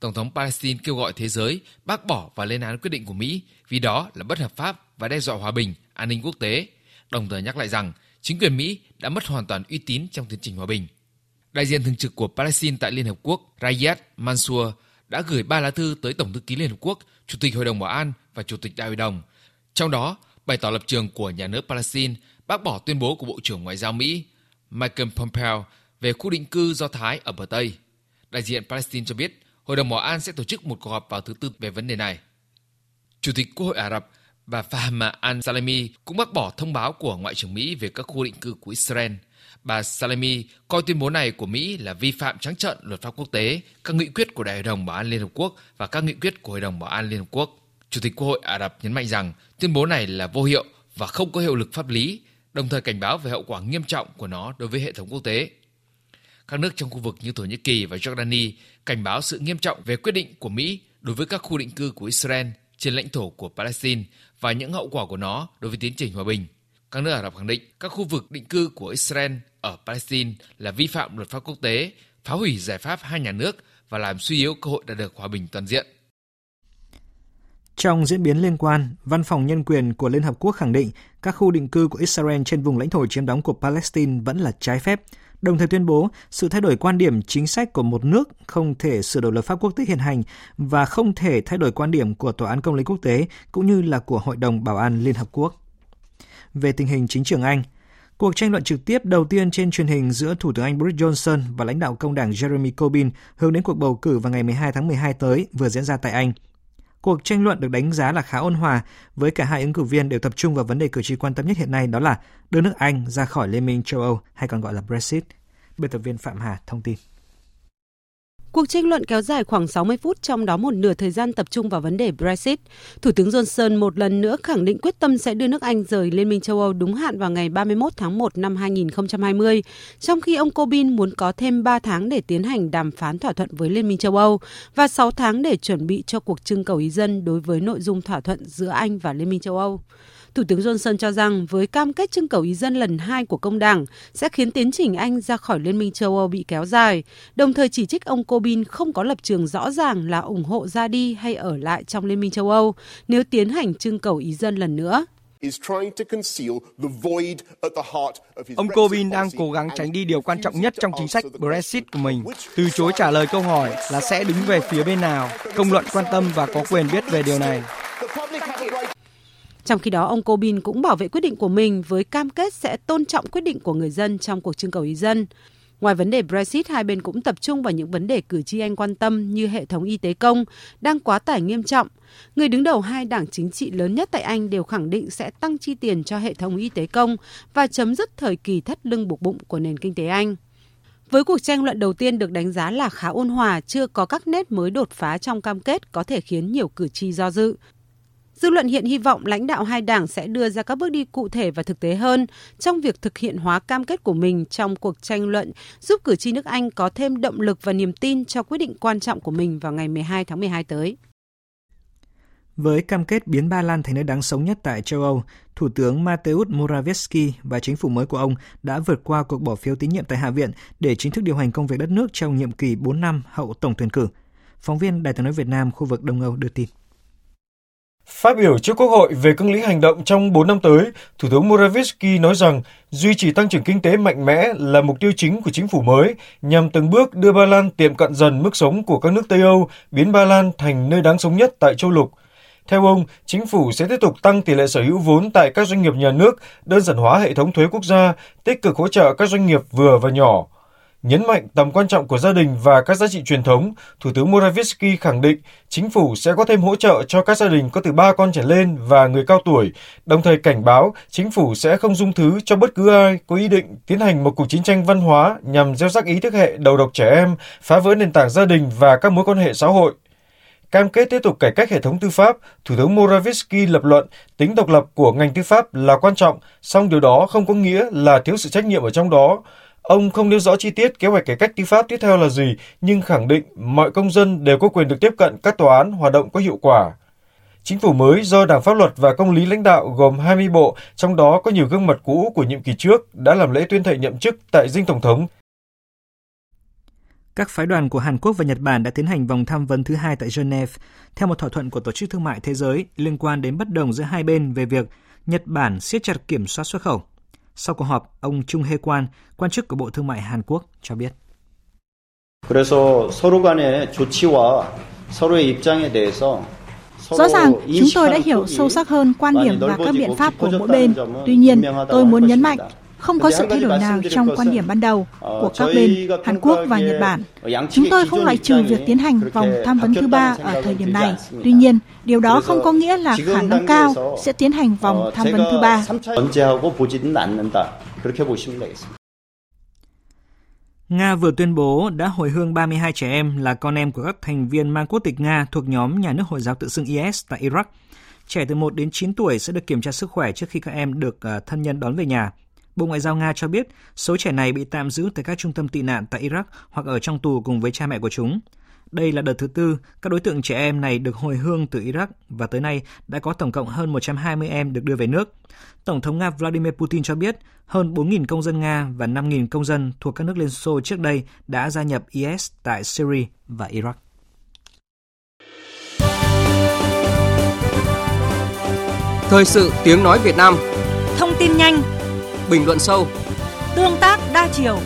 Tổng thống Palestine kêu gọi thế giới bác bỏ và lên án quyết định của Mỹ vì đó là bất hợp pháp và đe dọa hòa bình, an ninh quốc tế, đồng thời nhắc lại rằng chính quyền Mỹ đã mất hoàn toàn uy tín trong tiến trình hòa bình. Đại diện thường trực của Palestine tại Liên Hợp Quốc Riyad Mansour đã gửi ba lá thư tới Tổng thư ký Liên Hợp Quốc, Chủ tịch Hội đồng Bảo an và Chủ tịch Đại hội đồng. Trong đó, bày tỏ lập trường của nhà nước Palestine bác bỏ tuyên bố của Bộ trưởng Ngoại giao Mỹ Michael Pompeo về khu định cư Do Thái ở bờ Tây. Đại diện Palestine cho biết Hội đồng Bảo an sẽ tổ chức một cuộc họp vào thứ Tư về vấn đề này. Chủ tịch Quốc hội Ả Rập bà Fahma al-Salami cũng bác bỏ thông báo của Ngoại trưởng Mỹ về các khu định cư của Israel. Bà Salami coi tuyên bố này của Mỹ là vi phạm trắng trợn luật pháp quốc tế, các nghị quyết của Đại hội đồng Bảo an Liên Hợp Quốc và các nghị quyết của Hội đồng Bảo an Liên Hợp Quốc. Chủ tịch Quốc hội Ả Rập nhấn mạnh rằng tuyên bố này là vô hiệu và không có hiệu lực pháp lý, đồng thời cảnh báo về hậu quả nghiêm trọng của nó đối với hệ thống quốc tế. Các nước trong khu vực như Thổ Nhĩ Kỳ và Jordani cảnh báo sự nghiêm trọng về quyết định của Mỹ đối với các khu định cư của Israel trên lãnh thổ của Palestine và những hậu quả của nó đối với tiến trình hòa bình. Các nước Ả Rập khẳng định các khu vực định cư của Israel ở Palestine là vi phạm luật pháp quốc tế, phá hủy giải pháp hai nhà nước và làm suy yếu cơ hội đạt được hòa bình toàn diện. Trong diễn biến liên quan, Văn phòng Nhân quyền của Liên Hợp Quốc khẳng định các khu định cư của Israel trên vùng lãnh thổ chiếm đóng của Palestine vẫn là trái phép, đồng thời tuyên bố sự thay đổi quan điểm chính sách của một nước không thể sửa đổi luật pháp quốc tế hiện hành và không thể thay đổi quan điểm của Tòa án Công lý Quốc tế cũng như là của Hội đồng Bảo an Liên Hợp Quốc. Về tình hình chính trường Anh, Cuộc tranh luận trực tiếp đầu tiên trên truyền hình giữa Thủ tướng Anh Boris Johnson và lãnh đạo công đảng Jeremy Corbyn hướng đến cuộc bầu cử vào ngày 12 tháng 12 tới vừa diễn ra tại Anh. Cuộc tranh luận được đánh giá là khá ôn hòa, với cả hai ứng cử viên đều tập trung vào vấn đề cử tri quan tâm nhất hiện nay đó là đưa nước Anh ra khỏi Liên minh châu Âu hay còn gọi là Brexit. Biên tập viên Phạm Hà thông tin. Cuộc tranh luận kéo dài khoảng 60 phút, trong đó một nửa thời gian tập trung vào vấn đề Brexit. Thủ tướng Johnson một lần nữa khẳng định quyết tâm sẽ đưa nước Anh rời Liên minh châu Âu đúng hạn vào ngày 31 tháng 1 năm 2020, trong khi ông Corbyn muốn có thêm 3 tháng để tiến hành đàm phán thỏa thuận với Liên minh châu Âu và 6 tháng để chuẩn bị cho cuộc trưng cầu ý dân đối với nội dung thỏa thuận giữa Anh và Liên minh châu Âu. Thủ tướng Johnson cho rằng với cam kết trưng cầu ý dân lần hai của công đảng sẽ khiến tiến trình Anh ra khỏi Liên minh châu Âu bị kéo dài, đồng thời chỉ trích ông Corbyn không có lập trường rõ ràng là ủng hộ ra đi hay ở lại trong Liên minh châu Âu nếu tiến hành trưng cầu ý dân lần nữa. Ông Corbyn đang cố gắng tránh đi điều quan trọng nhất trong chính sách Brexit của mình, từ chối trả lời câu hỏi là sẽ đứng về phía bên nào. Công luận quan tâm và có quyền biết về điều này. Trong khi đó, ông Corbyn cũng bảo vệ quyết định của mình với cam kết sẽ tôn trọng quyết định của người dân trong cuộc trưng cầu ý dân. Ngoài vấn đề Brexit, hai bên cũng tập trung vào những vấn đề cử tri Anh quan tâm như hệ thống y tế công đang quá tải nghiêm trọng. Người đứng đầu hai đảng chính trị lớn nhất tại Anh đều khẳng định sẽ tăng chi tiền cho hệ thống y tế công và chấm dứt thời kỳ thắt lưng buộc bụng của nền kinh tế Anh. Với cuộc tranh luận đầu tiên được đánh giá là khá ôn hòa, chưa có các nét mới đột phá trong cam kết có thể khiến nhiều cử tri do dự. Dư luận hiện hy vọng lãnh đạo hai đảng sẽ đưa ra các bước đi cụ thể và thực tế hơn trong việc thực hiện hóa cam kết của mình trong cuộc tranh luận, giúp cử tri nước Anh có thêm động lực và niềm tin cho quyết định quan trọng của mình vào ngày 12 tháng 12 tới. Với cam kết biến Ba Lan thành nơi đáng sống nhất tại châu Âu, Thủ tướng Mateusz Morawiecki và chính phủ mới của ông đã vượt qua cuộc bỏ phiếu tín nhiệm tại Hạ viện để chính thức điều hành công việc đất nước trong nhiệm kỳ 4 năm hậu tổng tuyển cử. Phóng viên Đài tiếng nói Việt Nam khu vực Đông Âu đưa tin. Phát biểu trước Quốc hội về cương lĩnh hành động trong 4 năm tới, Thủ tướng Morawiecki nói rằng duy trì tăng trưởng kinh tế mạnh mẽ là mục tiêu chính của chính phủ mới nhằm từng bước đưa Ba Lan tiệm cận dần mức sống của các nước Tây Âu, biến Ba Lan thành nơi đáng sống nhất tại châu lục. Theo ông, chính phủ sẽ tiếp tục tăng tỷ lệ sở hữu vốn tại các doanh nghiệp nhà nước, đơn giản hóa hệ thống thuế quốc gia, tích cực hỗ trợ các doanh nghiệp vừa và nhỏ. Nhấn mạnh tầm quan trọng của gia đình và các giá trị truyền thống, Thủ tướng Morawiecki khẳng định chính phủ sẽ có thêm hỗ trợ cho các gia đình có từ 3 con trở lên và người cao tuổi, đồng thời cảnh báo chính phủ sẽ không dung thứ cho bất cứ ai có ý định tiến hành một cuộc chiến tranh văn hóa nhằm gieo rắc ý thức hệ đầu độc trẻ em, phá vỡ nền tảng gia đình và các mối quan hệ xã hội. Cam kết tiếp tục cải cách hệ thống tư pháp, Thủ tướng Morawiecki lập luận tính độc lập của ngành tư pháp là quan trọng, song điều đó không có nghĩa là thiếu sự trách nhiệm ở trong đó. Ông không nêu rõ chi tiết kế hoạch cải cách tư pháp tiếp theo là gì, nhưng khẳng định mọi công dân đều có quyền được tiếp cận các tòa án hoạt động có hiệu quả. Chính phủ mới do Đảng Pháp luật và Công lý lãnh đạo gồm 20 bộ, trong đó có nhiều gương mặt cũ của nhiệm kỳ trước đã làm lễ tuyên thệ nhậm chức tại dinh Tổng thống các phái đoàn của Hàn Quốc và Nhật Bản đã tiến hành vòng tham vấn thứ hai tại Geneva theo một thỏa thuận của Tổ chức Thương mại Thế giới liên quan đến bất đồng giữa hai bên về việc Nhật Bản siết chặt kiểm soát xuất khẩu. Sau cuộc họp, ông Trung Hê Quan, quan chức của Bộ Thương mại Hàn Quốc cho biết. Rõ ràng, chúng tôi đã hiểu sâu sắc hơn quan điểm và các biện pháp của mỗi bên. Tuy nhiên, tôi muốn nhấn mạnh không có sự thay đổi nào trong quan điểm ban đầu của các bên Hàn Quốc và Nhật Bản. Chúng tôi không loại trừ việc tiến hành vòng tham vấn thứ ba ở thời điểm này. Tuy nhiên, điều đó không có nghĩa là khả năng cao sẽ tiến hành vòng tham vấn thứ ba. Nga vừa tuyên bố đã hồi hương 32 trẻ em là con em của các thành viên mang quốc tịch Nga thuộc nhóm nhà nước Hồi giáo tự xưng IS tại Iraq. Trẻ từ 1 đến 9 tuổi sẽ được kiểm tra sức khỏe trước khi các em được ờ, thân nhân đón về nhà. Bộ Ngoại giao Nga cho biết số trẻ này bị tạm giữ tại các trung tâm tị nạn tại Iraq hoặc ở trong tù cùng với cha mẹ của chúng. Đây là đợt thứ tư các đối tượng trẻ em này được hồi hương từ Iraq và tới nay đã có tổng cộng hơn 120 em được đưa về nước. Tổng thống Nga Vladimir Putin cho biết hơn 4.000 công dân Nga và 5.000 công dân thuộc các nước Liên Xô trước đây đã gia nhập IS tại Syria và Iraq. Thời sự tiếng nói Việt Nam Thông tin nhanh bình luận sâu, tương tác đa chiều.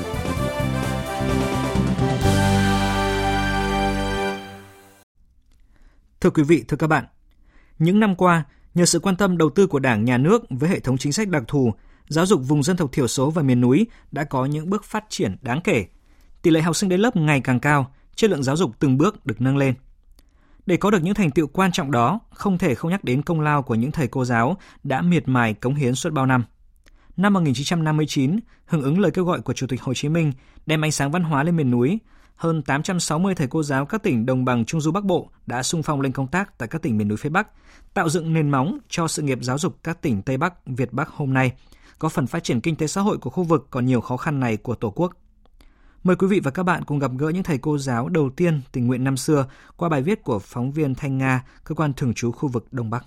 Thưa quý vị, thưa các bạn, những năm qua, nhờ sự quan tâm đầu tư của Đảng, Nhà nước với hệ thống chính sách đặc thù, giáo dục vùng dân tộc thiểu số và miền núi đã có những bước phát triển đáng kể. Tỷ lệ học sinh đến lớp ngày càng cao, chất lượng giáo dục từng bước được nâng lên. Để có được những thành tựu quan trọng đó, không thể không nhắc đến công lao của những thầy cô giáo đã miệt mài cống hiến suốt bao năm – năm 1959, hưởng ứng lời kêu gọi của Chủ tịch Hồ Chí Minh đem ánh sáng văn hóa lên miền núi, hơn 860 thầy cô giáo các tỉnh đồng bằng Trung du Bắc Bộ đã sung phong lên công tác tại các tỉnh miền núi phía Bắc, tạo dựng nền móng cho sự nghiệp giáo dục các tỉnh Tây Bắc, Việt Bắc hôm nay, có phần phát triển kinh tế xã hội của khu vực còn nhiều khó khăn này của Tổ quốc. Mời quý vị và các bạn cùng gặp gỡ những thầy cô giáo đầu tiên tình nguyện năm xưa qua bài viết của phóng viên Thanh Nga, cơ quan thường trú khu vực Đông Bắc.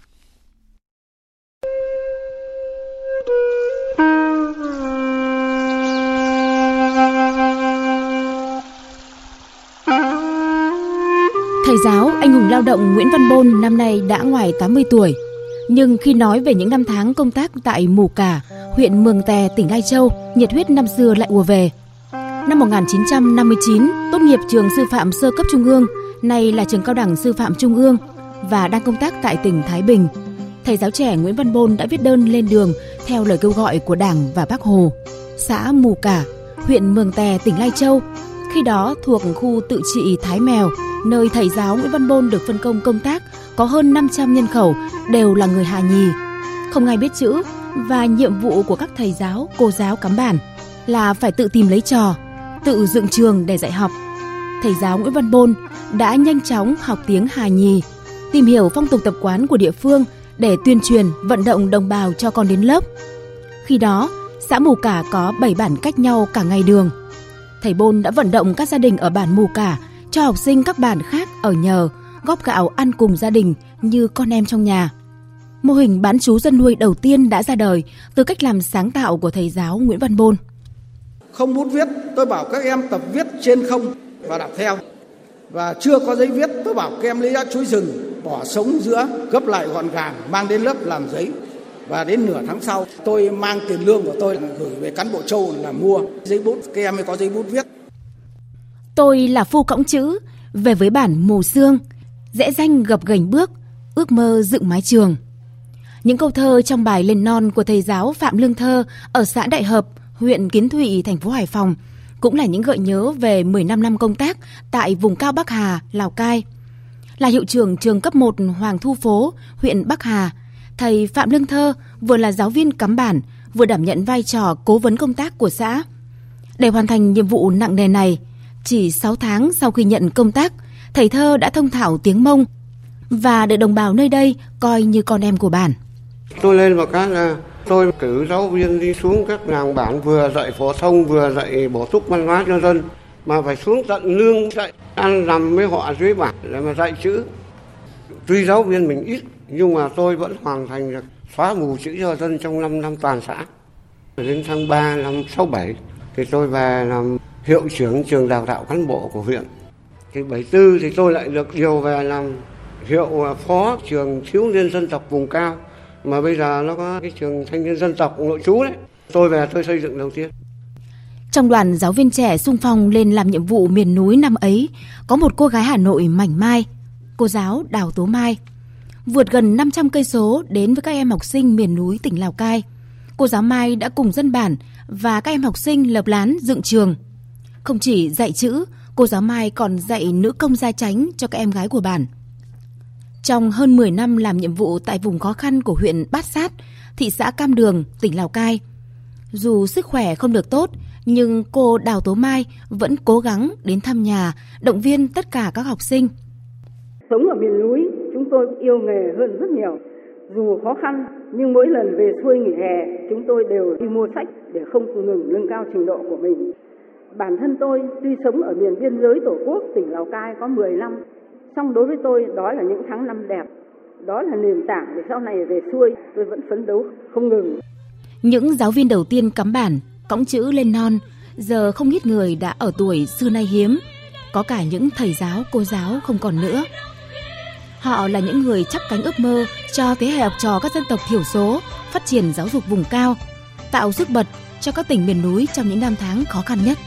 Thầy giáo anh hùng lao động Nguyễn Văn Bôn năm nay đã ngoài 80 tuổi. Nhưng khi nói về những năm tháng công tác tại Mù Cả, huyện Mường Tè, tỉnh Lai Châu, nhiệt huyết năm xưa lại ùa về. Năm 1959, tốt nghiệp trường sư phạm sơ cấp trung ương, nay là trường cao đẳng sư phạm trung ương và đang công tác tại tỉnh Thái Bình. Thầy giáo trẻ Nguyễn Văn Bôn đã viết đơn lên đường theo lời kêu gọi của Đảng và Bác Hồ. Xã Mù Cả, huyện Mường Tè, tỉnh Lai Châu, khi đó thuộc khu tự trị Thái Mèo, nơi thầy giáo Nguyễn Văn Bôn được phân công công tác có hơn 500 nhân khẩu đều là người Hà Nhì, không ai biết chữ và nhiệm vụ của các thầy giáo, cô giáo cắm bản là phải tự tìm lấy trò, tự dựng trường để dạy học. Thầy giáo Nguyễn Văn Bôn đã nhanh chóng học tiếng Hà Nhì, tìm hiểu phong tục tập quán của địa phương để tuyên truyền vận động đồng bào cho con đến lớp. Khi đó, xã Mù Cả có 7 bản cách nhau cả ngày đường. Thầy Bôn đã vận động các gia đình ở bản Mù Cả cho học sinh các bản khác ở nhờ góp gạo ăn cùng gia đình như con em trong nhà. Mô hình bán chú dân nuôi đầu tiên đã ra đời từ cách làm sáng tạo của thầy giáo Nguyễn Văn Bôn. Không bút viết, tôi bảo các em tập viết trên không và đọc theo. Và chưa có giấy viết, tôi bảo các em lấy ra chuối rừng, bỏ sống giữa, gấp lại gọn gàng, mang đến lớp làm giấy. Và đến nửa tháng sau, tôi mang tiền lương của tôi gửi về cán bộ châu là mua giấy bút, các em mới có giấy bút viết. Tôi là phu cõng chữ, về với bản Mồ xương, dễ danh gập gành bước, ước mơ dựng mái trường. Những câu thơ trong bài lên non của thầy giáo Phạm Lương Thơ ở xã Đại Hợp, huyện Kiến Thụy, thành phố Hải Phòng cũng là những gợi nhớ về 15 năm công tác tại vùng cao Bắc Hà, Lào Cai. Là hiệu trưởng trường cấp 1 Hoàng Thu Phố, huyện Bắc Hà, thầy Phạm Lương Thơ vừa là giáo viên cắm bản, vừa đảm nhận vai trò cố vấn công tác của xã. Để hoàn thành nhiệm vụ nặng nề này, chỉ 6 tháng sau khi nhận công tác, thầy Thơ đã thông thạo tiếng Mông và được đồng bào nơi đây coi như con em của bản. Tôi lên một cái là tôi cử giáo viên đi xuống các làng bản vừa dạy phổ thông vừa dạy bổ túc văn hóa cho dân mà phải xuống tận lương dạy ăn làm với họ dưới bản để mà dạy chữ. Tuy giáo viên mình ít nhưng mà tôi vẫn hoàn thành được xóa mù chữ cho dân trong 5 năm toàn xã. Đến tháng 3 năm 67 thì tôi về làm hiệu trưởng trường đào tạo cán bộ của huyện. Thì 74 thì tôi lại được điều về làm hiệu à, phó trường thiếu niên dân tộc vùng cao mà bây giờ nó có cái trường thanh niên dân tộc nội trú đấy. Tôi về tôi xây dựng đầu tiên. Trong đoàn giáo viên trẻ sung phong lên làm nhiệm vụ miền núi năm ấy, có một cô gái Hà Nội mảnh mai, cô giáo Đào Tố Mai. Vượt gần 500 cây số đến với các em học sinh miền núi tỉnh Lào Cai, cô giáo Mai đã cùng dân bản và các em học sinh lập lán dựng trường. Không chỉ dạy chữ, cô giáo Mai còn dạy nữ công gia chánh cho các em gái của bản. Trong hơn 10 năm làm nhiệm vụ tại vùng khó khăn của huyện Bát Sát, thị xã Cam Đường, tỉnh Lào Cai, dù sức khỏe không được tốt, nhưng cô Đào Tố Mai vẫn cố gắng đến thăm nhà, động viên tất cả các học sinh. Sống ở miền núi, chúng tôi yêu nghề hơn rất nhiều. Dù khó khăn, nhưng mỗi lần về xuôi nghỉ hè, chúng tôi đều đi mua sách để không ngừng nâng cao trình độ của mình. Bản thân tôi tuy sống ở miền biên giới Tổ quốc tỉnh Lào Cai có 10 năm, song đối với tôi đó là những tháng năm đẹp. Đó là nền tảng để sau này về xuôi tôi vẫn phấn đấu không ngừng. Những giáo viên đầu tiên cắm bản, cõng chữ lên non, giờ không ít người đã ở tuổi xưa nay hiếm. Có cả những thầy giáo, cô giáo không còn nữa. Họ là những người chắp cánh ước mơ cho thế hệ học trò các dân tộc thiểu số phát triển giáo dục vùng cao, tạo sức bật cho các tỉnh miền núi trong những năm tháng khó khăn nhất.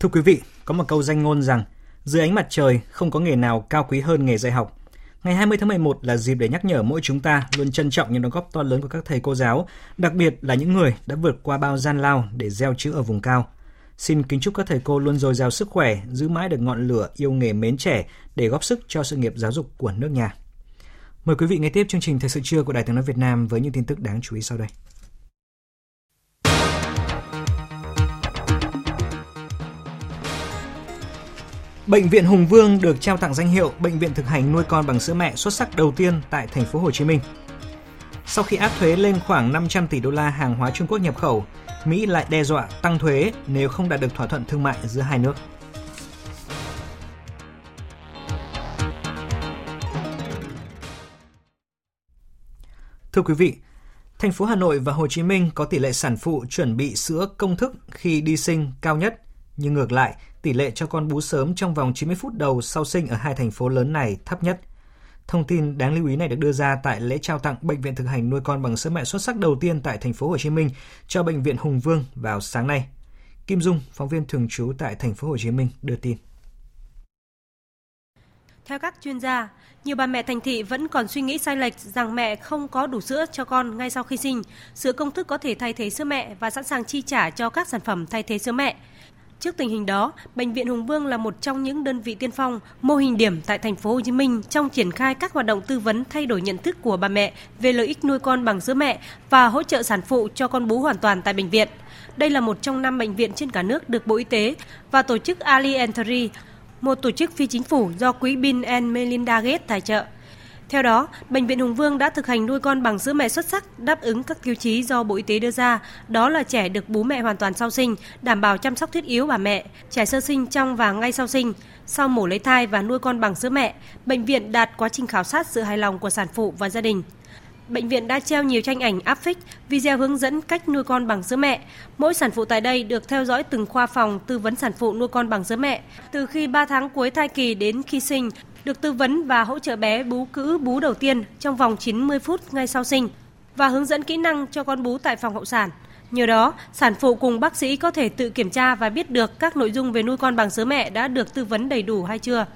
Thưa quý vị, có một câu danh ngôn rằng dưới ánh mặt trời không có nghề nào cao quý hơn nghề dạy học. Ngày 20 tháng 11 là dịp để nhắc nhở mỗi chúng ta luôn trân trọng những đóng góp to lớn của các thầy cô giáo, đặc biệt là những người đã vượt qua bao gian lao để gieo chữ ở vùng cao. Xin kính chúc các thầy cô luôn dồi dào sức khỏe, giữ mãi được ngọn lửa yêu nghề mến trẻ để góp sức cho sự nghiệp giáo dục của nước nhà. Mời quý vị nghe tiếp chương trình Thời sự trưa của Đài tiếng nói Việt Nam với những tin tức đáng chú ý sau đây. Bệnh viện Hùng Vương được trao tặng danh hiệu bệnh viện thực hành nuôi con bằng sữa mẹ xuất sắc đầu tiên tại thành phố Hồ Chí Minh. Sau khi áp thuế lên khoảng 500 tỷ đô la hàng hóa Trung Quốc nhập khẩu, Mỹ lại đe dọa tăng thuế nếu không đạt được thỏa thuận thương mại giữa hai nước. Thưa quý vị, thành phố Hà Nội và Hồ Chí Minh có tỷ lệ sản phụ chuẩn bị sữa công thức khi đi sinh cao nhất, nhưng ngược lại, tỷ lệ cho con bú sớm trong vòng 90 phút đầu sau sinh ở hai thành phố lớn này thấp nhất. Thông tin đáng lưu ý này được đưa ra tại lễ trao tặng bệnh viện thực hành nuôi con bằng sữa mẹ xuất sắc đầu tiên tại thành phố Hồ Chí Minh cho bệnh viện Hùng Vương vào sáng nay. Kim Dung, phóng viên thường trú tại thành phố Hồ Chí Minh đưa tin. Theo các chuyên gia, nhiều bà mẹ thành thị vẫn còn suy nghĩ sai lệch rằng mẹ không có đủ sữa cho con ngay sau khi sinh. Sữa công thức có thể thay thế sữa mẹ và sẵn sàng chi trả cho các sản phẩm thay thế sữa mẹ. Trước tình hình đó, bệnh viện Hùng Vương là một trong những đơn vị tiên phong, mô hình điểm tại thành phố Hồ Chí Minh trong triển khai các hoạt động tư vấn thay đổi nhận thức của bà mẹ về lợi ích nuôi con bằng sữa mẹ và hỗ trợ sản phụ cho con bú hoàn toàn tại bệnh viện. Đây là một trong năm bệnh viện trên cả nước được Bộ Y tế và tổ chức Ali Entry một tổ chức phi chính phủ do quỹ Bill and Melinda Gates tài trợ. Theo đó, Bệnh viện Hùng Vương đã thực hành nuôi con bằng sữa mẹ xuất sắc đáp ứng các tiêu chí do Bộ Y tế đưa ra, đó là trẻ được bú mẹ hoàn toàn sau sinh, đảm bảo chăm sóc thiết yếu bà mẹ, trẻ sơ sinh trong và ngay sau sinh. Sau mổ lấy thai và nuôi con bằng sữa mẹ, bệnh viện đạt quá trình khảo sát sự hài lòng của sản phụ và gia đình. Bệnh viện đã treo nhiều tranh ảnh áp phích, video hướng dẫn cách nuôi con bằng sữa mẹ. Mỗi sản phụ tại đây được theo dõi từng khoa phòng tư vấn sản phụ nuôi con bằng sữa mẹ, từ khi 3 tháng cuối thai kỳ đến khi sinh, được tư vấn và hỗ trợ bé bú cữ bú đầu tiên trong vòng 90 phút ngay sau sinh và hướng dẫn kỹ năng cho con bú tại phòng hậu sản. Nhờ đó, sản phụ cùng bác sĩ có thể tự kiểm tra và biết được các nội dung về nuôi con bằng sữa mẹ đã được tư vấn đầy đủ hay chưa.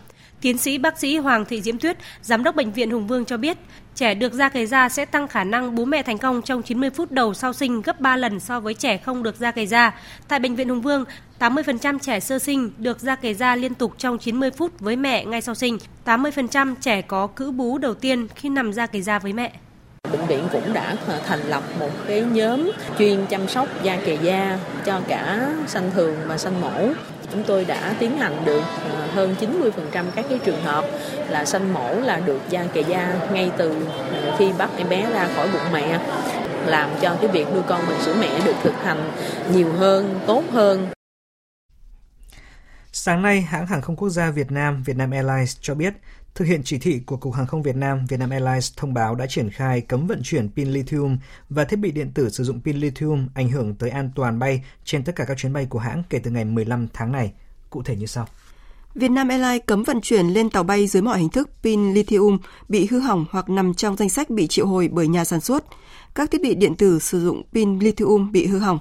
Tiến sĩ bác sĩ Hoàng Thị Diễm Tuyết, giám đốc bệnh viện Hùng Vương cho biết, trẻ được ra cây da sẽ tăng khả năng bú mẹ thành công trong 90 phút đầu sau sinh gấp 3 lần so với trẻ không được ra cây da. Tại bệnh viện Hùng Vương, 80% trẻ sơ sinh được ra cây da liên tục trong 90 phút với mẹ ngay sau sinh. 80% trẻ có cữ bú đầu tiên khi nằm ra cây da với mẹ. Bệnh viện cũng đã thành lập một cái nhóm chuyên chăm sóc da kề da cho cả sanh thường và sanh mổ chúng tôi đã tiến hành được à, hơn 90% các cái trường hợp là sanh mổ là được da kề da ngay từ à, khi bắt em bé ra khỏi bụng mẹ làm cho cái việc nuôi con bằng sữa mẹ được thực hành nhiều hơn, tốt hơn. Sáng nay, hãng hàng không quốc gia Việt Nam Vietnam Airlines cho biết Thực hiện chỉ thị của Cục Hàng không Việt Nam, Vietnam Airlines thông báo đã triển khai cấm vận chuyển pin lithium và thiết bị điện tử sử dụng pin lithium ảnh hưởng tới an toàn bay trên tất cả các chuyến bay của hãng kể từ ngày 15 tháng này. Cụ thể như sau. Vietnam Airlines cấm vận chuyển lên tàu bay dưới mọi hình thức pin lithium bị hư hỏng hoặc nằm trong danh sách bị triệu hồi bởi nhà sản xuất. Các thiết bị điện tử sử dụng pin lithium bị hư hỏng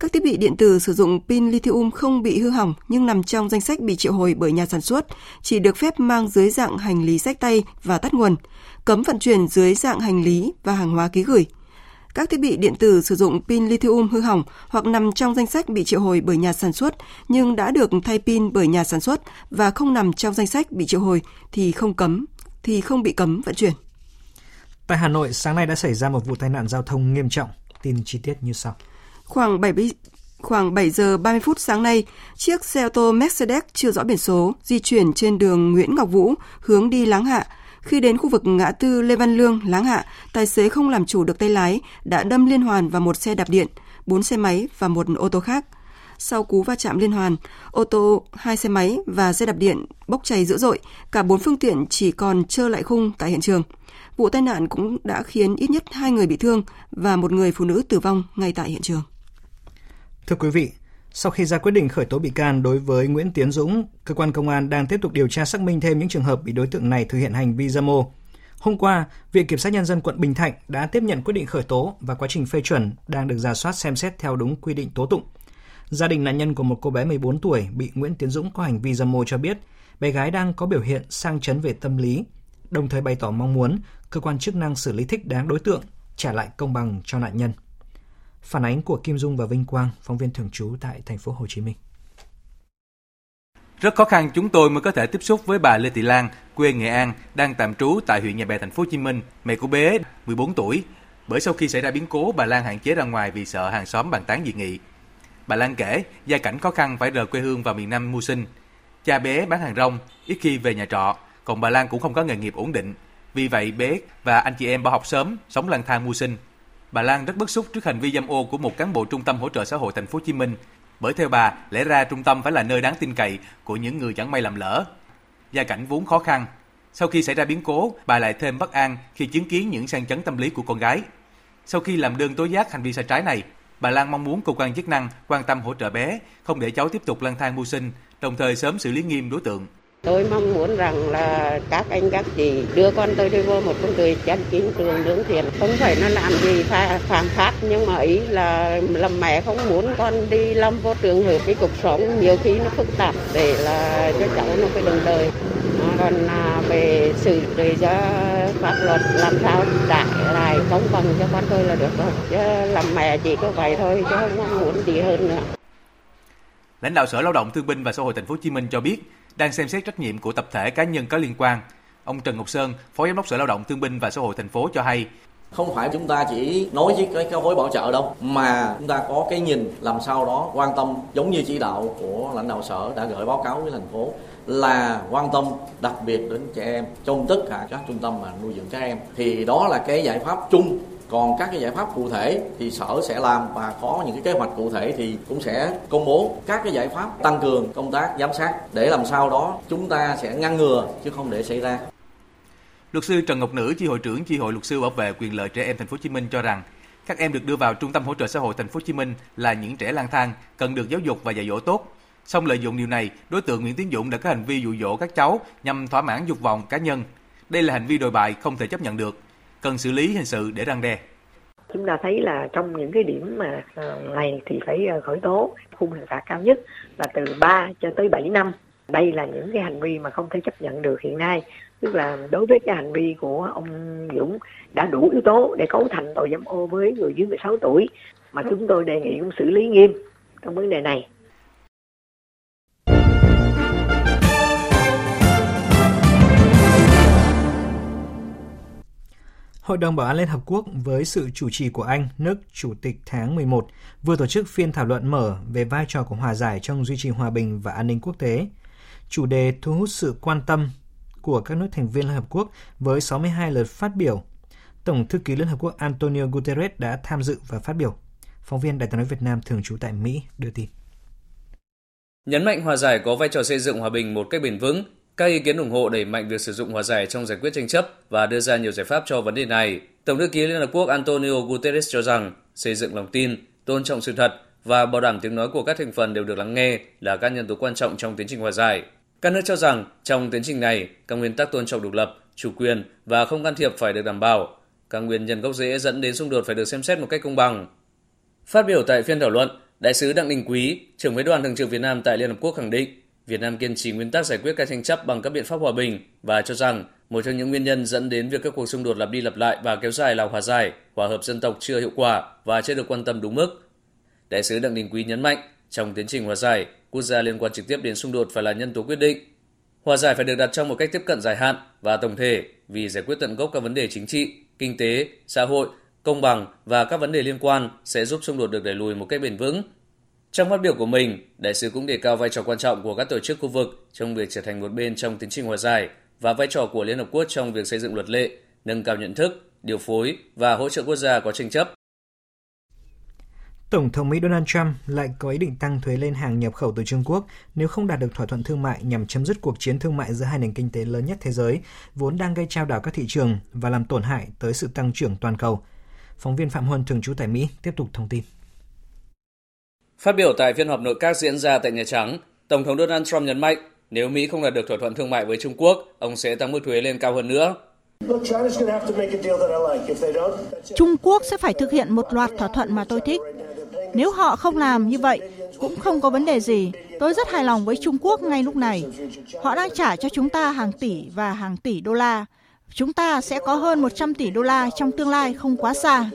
các thiết bị điện tử sử dụng pin lithium không bị hư hỏng nhưng nằm trong danh sách bị triệu hồi bởi nhà sản xuất, chỉ được phép mang dưới dạng hành lý sách tay và tắt nguồn, cấm vận chuyển dưới dạng hành lý và hàng hóa ký gửi. Các thiết bị điện tử sử dụng pin lithium hư hỏng hoặc nằm trong danh sách bị triệu hồi bởi nhà sản xuất nhưng đã được thay pin bởi nhà sản xuất và không nằm trong danh sách bị triệu hồi thì không cấm thì không bị cấm vận chuyển. Tại Hà Nội, sáng nay đã xảy ra một vụ tai nạn giao thông nghiêm trọng. Tin chi tiết như sau. Khoảng 7 Khoảng 7 giờ 30 phút sáng nay, chiếc xe ô tô Mercedes chưa rõ biển số di chuyển trên đường Nguyễn Ngọc Vũ hướng đi Láng Hạ. Khi đến khu vực ngã tư Lê Văn Lương, Láng Hạ, tài xế không làm chủ được tay lái, đã đâm liên hoàn vào một xe đạp điện, bốn xe máy và một ô tô khác. Sau cú va chạm liên hoàn, ô tô, hai xe máy và xe đạp điện bốc cháy dữ dội, cả bốn phương tiện chỉ còn trơ lại khung tại hiện trường. Vụ tai nạn cũng đã khiến ít nhất hai người bị thương và một người phụ nữ tử vong ngay tại hiện trường. Thưa quý vị, sau khi ra quyết định khởi tố bị can đối với Nguyễn Tiến Dũng, cơ quan công an đang tiếp tục điều tra xác minh thêm những trường hợp bị đối tượng này thực hiện hành vi dâm ô. Hôm qua, Viện Kiểm sát Nhân dân quận Bình Thạnh đã tiếp nhận quyết định khởi tố và quá trình phê chuẩn đang được giả soát xem xét theo đúng quy định tố tụng. Gia đình nạn nhân của một cô bé 14 tuổi bị Nguyễn Tiến Dũng có hành vi dâm ô cho biết bé gái đang có biểu hiện sang chấn về tâm lý, đồng thời bày tỏ mong muốn cơ quan chức năng xử lý thích đáng đối tượng, trả lại công bằng cho nạn nhân. Phản ánh của Kim Dung và Vinh Quang, phóng viên thường trú tại thành phố Hồ Chí Minh. Rất khó khăn chúng tôi mới có thể tiếp xúc với bà Lê Thị Lan, quê Nghệ An, đang tạm trú tại huyện Nhà Bè, thành phố Hồ Chí Minh, mẹ của bé 14 tuổi. Bởi sau khi xảy ra biến cố, bà Lan hạn chế ra ngoài vì sợ hàng xóm bàn tán dị nghị. Bà Lan kể, gia cảnh khó khăn phải rời quê hương vào miền Nam mưu sinh. Cha bé bán hàng rong, ít khi về nhà trọ, còn bà Lan cũng không có nghề nghiệp ổn định. Vì vậy bé và anh chị em bỏ học sớm, sống lang thang mưu sinh. Bà Lan rất bức xúc trước hành vi dâm ô của một cán bộ trung tâm hỗ trợ xã hội thành phố Hồ Chí Minh, bởi theo bà, lẽ ra trung tâm phải là nơi đáng tin cậy của những người chẳng may làm lỡ. Gia cảnh vốn khó khăn, sau khi xảy ra biến cố, bà lại thêm bất an khi chứng kiến những sang chấn tâm lý của con gái. Sau khi làm đơn tố giác hành vi sai trái này, bà Lan mong muốn cơ quan chức năng quan tâm hỗ trợ bé, không để cháu tiếp tục lang thang mưu sinh, đồng thời sớm xử lý nghiêm đối tượng. Tôi mong muốn rằng là các anh các chị đưa con tôi đi vô một con đường chân chính trường lương thiện. Không phải nó làm gì phạm pháp nhưng mà ý là làm mẹ không muốn con đi lâm vô trường hợp cái cuộc sống nhiều khi nó phức tạp để là cho cháu nó cái đường đời. Còn à, về xử lý cho pháp luật làm sao trả lại công bằng cho con tôi là được rồi. Chứ làm mẹ chỉ có vậy thôi chứ không mong muốn gì hơn nữa. Lãnh đạo Sở Lao động Thương binh và Xã hội Thành phố Hồ Chí Minh cho biết, đang xem xét trách nhiệm của tập thể cá nhân có liên quan. Ông Trần Ngọc Sơn, Phó Giám đốc Sở Lao động Thương binh và Xã hội thành phố cho hay, không phải chúng ta chỉ nói với cái, cái khối bảo trợ đâu mà chúng ta có cái nhìn làm sao đó quan tâm giống như chỉ đạo của lãnh đạo sở đã gửi báo cáo với thành phố là quan tâm đặc biệt đến trẻ em trong tất cả các trung tâm mà nuôi dưỡng trẻ em thì đó là cái giải pháp chung còn các cái giải pháp cụ thể thì sở sẽ làm và có những cái kế hoạch cụ thể thì cũng sẽ công bố các cái giải pháp tăng cường công tác giám sát để làm sao đó chúng ta sẽ ngăn ngừa chứ không để xảy ra. Luật sư Trần Ngọc Nữ, chi hội trưởng chi hội luật sư bảo vệ quyền lợi trẻ em thành phố Hồ Chí Minh cho rằng các em được đưa vào trung tâm hỗ trợ xã hội thành phố Hồ Chí Minh là những trẻ lang thang cần được giáo dục và dạy dỗ tốt. Song lợi dụng điều này, đối tượng Nguyễn Tiến Dũng đã có hành vi dụ dỗ các cháu nhằm thỏa mãn dục vọng cá nhân. Đây là hành vi đồi bại không thể chấp nhận được, cần xử lý hình sự để răng đe. Chúng ta thấy là trong những cái điểm mà ờ, này thì phải ờ, khởi tố khung hình phạt cao nhất là từ 3 cho tới 7 năm. Đây là những cái hành vi mà không thể chấp nhận được hiện nay tức là đối với cái hành vi của ông Dũng đã đủ yếu tố để cấu thành tội dâm ô với người dưới 16 tuổi mà chúng tôi đề nghị cũng xử lý nghiêm trong vấn đề này. Hội đồng Bảo an Liên Hợp Quốc với sự chủ trì của Anh, nước chủ tịch tháng 11, vừa tổ chức phiên thảo luận mở về vai trò của hòa giải trong duy trì hòa bình và an ninh quốc tế. Chủ đề thu hút sự quan tâm của các nước thành viên Liên Hợp Quốc với 62 lượt phát biểu. Tổng thư ký Liên Hợp Quốc Antonio Guterres đã tham dự và phát biểu. Phóng viên Đài tiếng nói Việt Nam thường trú tại Mỹ đưa tin. Nhấn mạnh hòa giải có vai trò xây dựng hòa bình một cách bền vững, các ý kiến ủng hộ đẩy mạnh việc sử dụng hòa giải trong giải quyết tranh chấp và đưa ra nhiều giải pháp cho vấn đề này. Tổng thư ký Liên Hợp Quốc Antonio Guterres cho rằng xây dựng lòng tin, tôn trọng sự thật và bảo đảm tiếng nói của các thành phần đều được lắng nghe là các nhân tố quan trọng trong tiến trình hòa giải. Các nước cho rằng trong tiến trình này, các nguyên tắc tôn trọng độc lập, chủ quyền và không can thiệp phải được đảm bảo. Các nguyên nhân gốc rễ dẫn đến xung đột phải được xem xét một cách công bằng. Phát biểu tại phiên thảo luận, Đại sứ Đặng Đình Quý, trưởng phái đoàn thường trực Việt Nam tại Liên Hợp Quốc khẳng định Việt Nam kiên trì nguyên tắc giải quyết các tranh chấp bằng các biện pháp hòa bình và cho rằng một trong những nguyên nhân dẫn đến việc các cuộc xung đột lặp đi lặp lại và kéo dài là hòa giải, hòa hợp dân tộc chưa hiệu quả và chưa được quan tâm đúng mức. Đại sứ Đặng Đình Quý nhấn mạnh, trong tiến trình hòa giải, quốc gia liên quan trực tiếp đến xung đột phải là nhân tố quyết định. Hòa giải phải được đặt trong một cách tiếp cận dài hạn và tổng thể vì giải quyết tận gốc các vấn đề chính trị, kinh tế, xã hội, công bằng và các vấn đề liên quan sẽ giúp xung đột được đẩy lùi một cách bền vững. Trong phát biểu của mình, đại sứ cũng đề cao vai trò quan trọng của các tổ chức khu vực trong việc trở thành một bên trong tiến trình hòa giải và vai trò của Liên Hợp Quốc trong việc xây dựng luật lệ, nâng cao nhận thức, điều phối và hỗ trợ quốc gia có tranh chấp. Tổng thống Mỹ Donald Trump lại có ý định tăng thuế lên hàng nhập khẩu từ Trung Quốc nếu không đạt được thỏa thuận thương mại nhằm chấm dứt cuộc chiến thương mại giữa hai nền kinh tế lớn nhất thế giới, vốn đang gây trao đảo các thị trường và làm tổn hại tới sự tăng trưởng toàn cầu. Phóng viên Phạm Huân thường trú tại Mỹ tiếp tục thông tin. Phát biểu tại phiên họp nội các diễn ra tại Nhà Trắng, Tổng thống Donald Trump nhấn mạnh nếu Mỹ không đạt được thỏa thuận thương mại với Trung Quốc, ông sẽ tăng mức thuế lên cao hơn nữa. Trung Quốc sẽ phải thực hiện một loạt thỏa thuận mà tôi thích. Nếu họ không làm như vậy, cũng không có vấn đề gì. Tôi rất hài lòng với Trung Quốc ngay lúc này. Họ đang trả cho chúng ta hàng tỷ và hàng tỷ đô la. Chúng ta sẽ có hơn 100 tỷ đô la trong tương lai không quá xa.